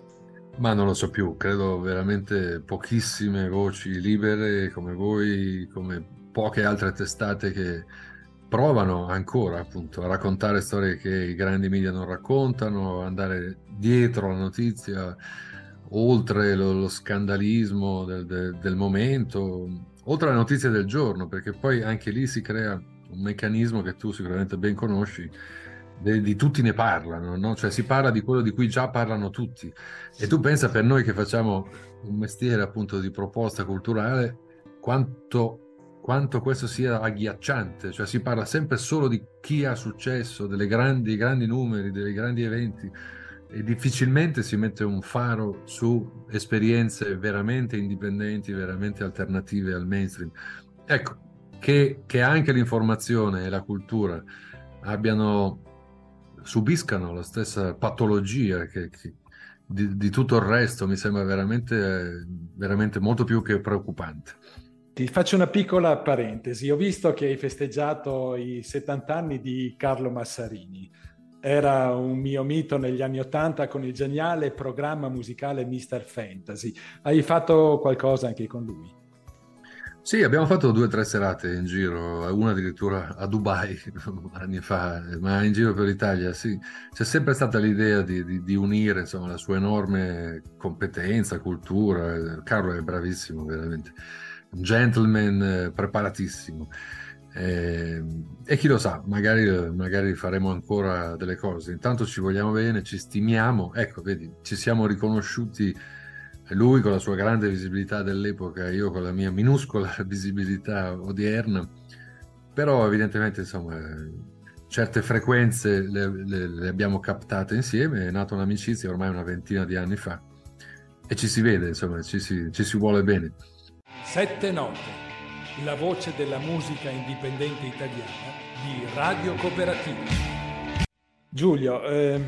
Ma non lo so più, credo veramente pochissime voci libere come voi, come poche altre testate che provano ancora appunto a raccontare storie che i grandi media non raccontano, andare dietro la notizia oltre lo, lo scandalismo del, del, del, momento, oltre alle notizie del giorno, perché poi anche lì si crea un meccanismo che tu sicuramente ben conosci, di, tutti ne parlano, no? cioè si parla di quello di cui già parlano tutti. E tu pensa per noi che facciamo un mestiere appunto di proposta culturale, quanto, quanto questo sia agghiacciante, cioè si parla sempre solo di chi ha successo, dei grandi, grandi numeri, dei grandi eventi e difficilmente si mette un faro su esperienze veramente indipendenti, veramente alternative al mainstream. Ecco, che, che anche l'informazione e la cultura abbiano, subiscano la stessa patologia che, che di, di, tutto il resto mi sembra veramente, veramente molto più che preoccupante. Ti faccio una piccola parentesi. Ho visto che hai festeggiato i 70 anni di Carlo Massarini era un mio mito negli anni Ottanta con il geniale programma musicale Mr. Fantasy. Hai fatto qualcosa anche con lui? Sì, abbiamo fatto due o tre serate in giro, una addirittura a Dubai anni fa, ma in giro per l'Italia, sì. C'è sempre stata l'idea di, di, di unire insomma, la sua enorme competenza, cultura. Carlo è bravissimo, veramente. Un gentleman eh, preparatissimo. Eh, e chi lo sa, magari, magari, faremo ancora delle cose. Intanto ci vogliamo bene, ci stimiamo. Ecco, vedi, ci siamo riconosciuti lui con la sua grande visibilità dell'epoca, io con la mia minuscola visibilità odierna. Però evidentemente, insomma, certe frequenze le, le, le abbiamo captate insieme, è nata un'amicizia ormai una ventina di anni fa e ci si vede, insomma, ci si, ci si vuole bene. Sette note la voce della musica indipendente italiana di Radio Cooperativa. Giulio, eh,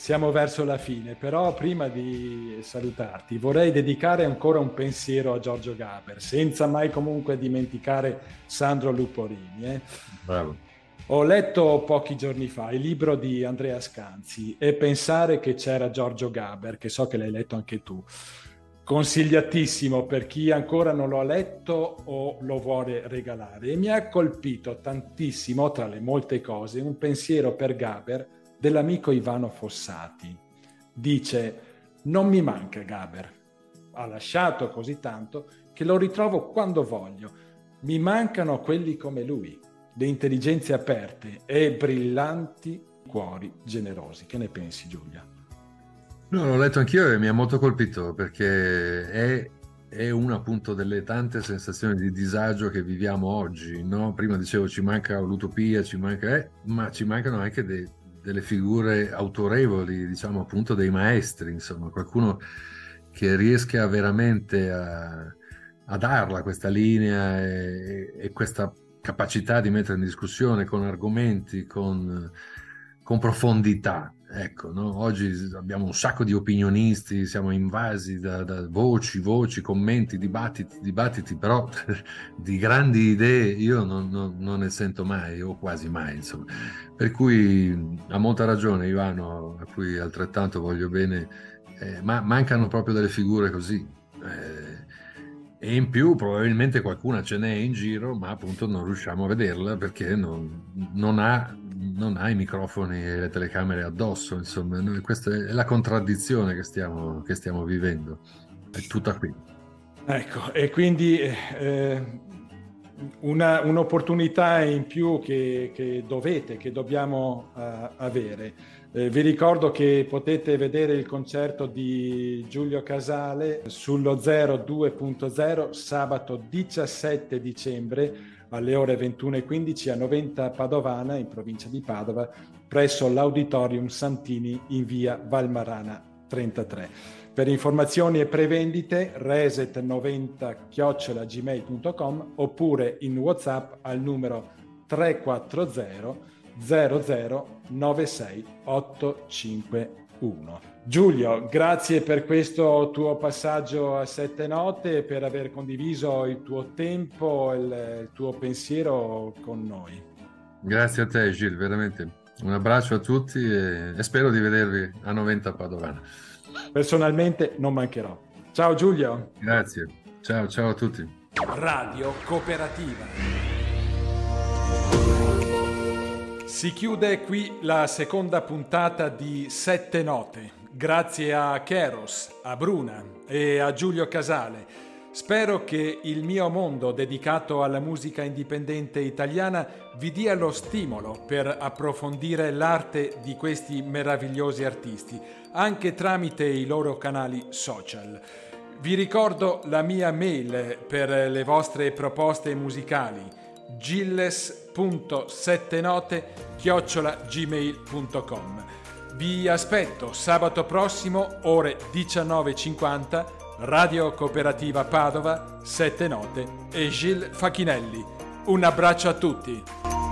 siamo verso la fine, però prima di salutarti vorrei dedicare ancora un pensiero a Giorgio Gaber, senza mai comunque dimenticare Sandro Luporini. Eh. Bravo. Ho letto pochi giorni fa il libro di Andrea Scanzi e pensare che c'era Giorgio Gaber, che so che l'hai letto anche tu consigliatissimo per chi ancora non lo ha letto o lo vuole regalare. E mi ha colpito tantissimo, tra le molte cose, un pensiero per Gaber dell'amico Ivano Fossati. Dice, non mi manca Gaber, ha lasciato così tanto che lo ritrovo quando voglio. Mi mancano quelli come lui, le intelligenze aperte e brillanti cuori generosi. Che ne pensi Giulia? No, l'ho letto anch'io e mi ha molto colpito perché è, è una appunto delle tante sensazioni di disagio che viviamo oggi. No? Prima dicevo ci manca l'utopia, ci manca, eh, ma ci mancano anche dei, delle figure autorevoli, diciamo appunto dei maestri, insomma, qualcuno che riesca veramente a, a darla questa linea e, e, questa capacità di mettere in discussione con argomenti, con, con profondità. Ecco, no? oggi abbiamo un sacco di opinionisti, siamo invasi da, da, voci, voci, commenti, dibattiti, dibattiti, però di grandi idee io non, non, non, ne sento mai o quasi mai, insomma. Per cui ha molta ragione Ivano, a cui altrettanto voglio bene, eh, ma mancano proprio delle figure così. Eh, e in più probabilmente qualcuna ce n'è in giro, ma appunto non riusciamo a vederla perché non, non, ha, non ha, i microfoni e le telecamere addosso. Insomma, questa è la contraddizione che stiamo, che stiamo vivendo. È tutta qui. Ecco, e quindi eh, una, un'opportunità in più che, che, dovete, che dobbiamo uh, avere. Eh, vi ricordo che potete vedere il concerto di Giulio Casale sullo 02.0 sabato 17 dicembre alle ore 21.15 a Noventa Padovana in provincia di Padova presso l'Auditorium Santini in via Valmarana 33. Per informazioni e prevendite reset90-gmail.com oppure in Whatsapp al numero 340 0096851. Giulio, grazie per questo tuo passaggio a sette note, per aver condiviso il tuo tempo e il, il tuo pensiero con noi. Grazie a te Gil, veramente. Un abbraccio a tutti e, e spero di vedervi a 90 Padovana. Personalmente non mancherò. Ciao Giulio. Grazie. Ciao, ciao a tutti. Radio Cooperativa. Si chiude qui la seconda puntata di Sette Note. Grazie a Keros, a Bruna e a Giulio Casale. Spero che il mio mondo dedicato alla musica indipendente italiana vi dia lo stimolo per approfondire l'arte di questi meravigliosi artisti, anche tramite i loro canali social. Vi ricordo la mia mail per le vostre proposte musicali gilles.settenote chiocciolagmail.com Vi aspetto sabato prossimo ore 19.50 Radio Cooperativa Padova, Sette Note e Gilles Facchinelli. Un abbraccio a tutti!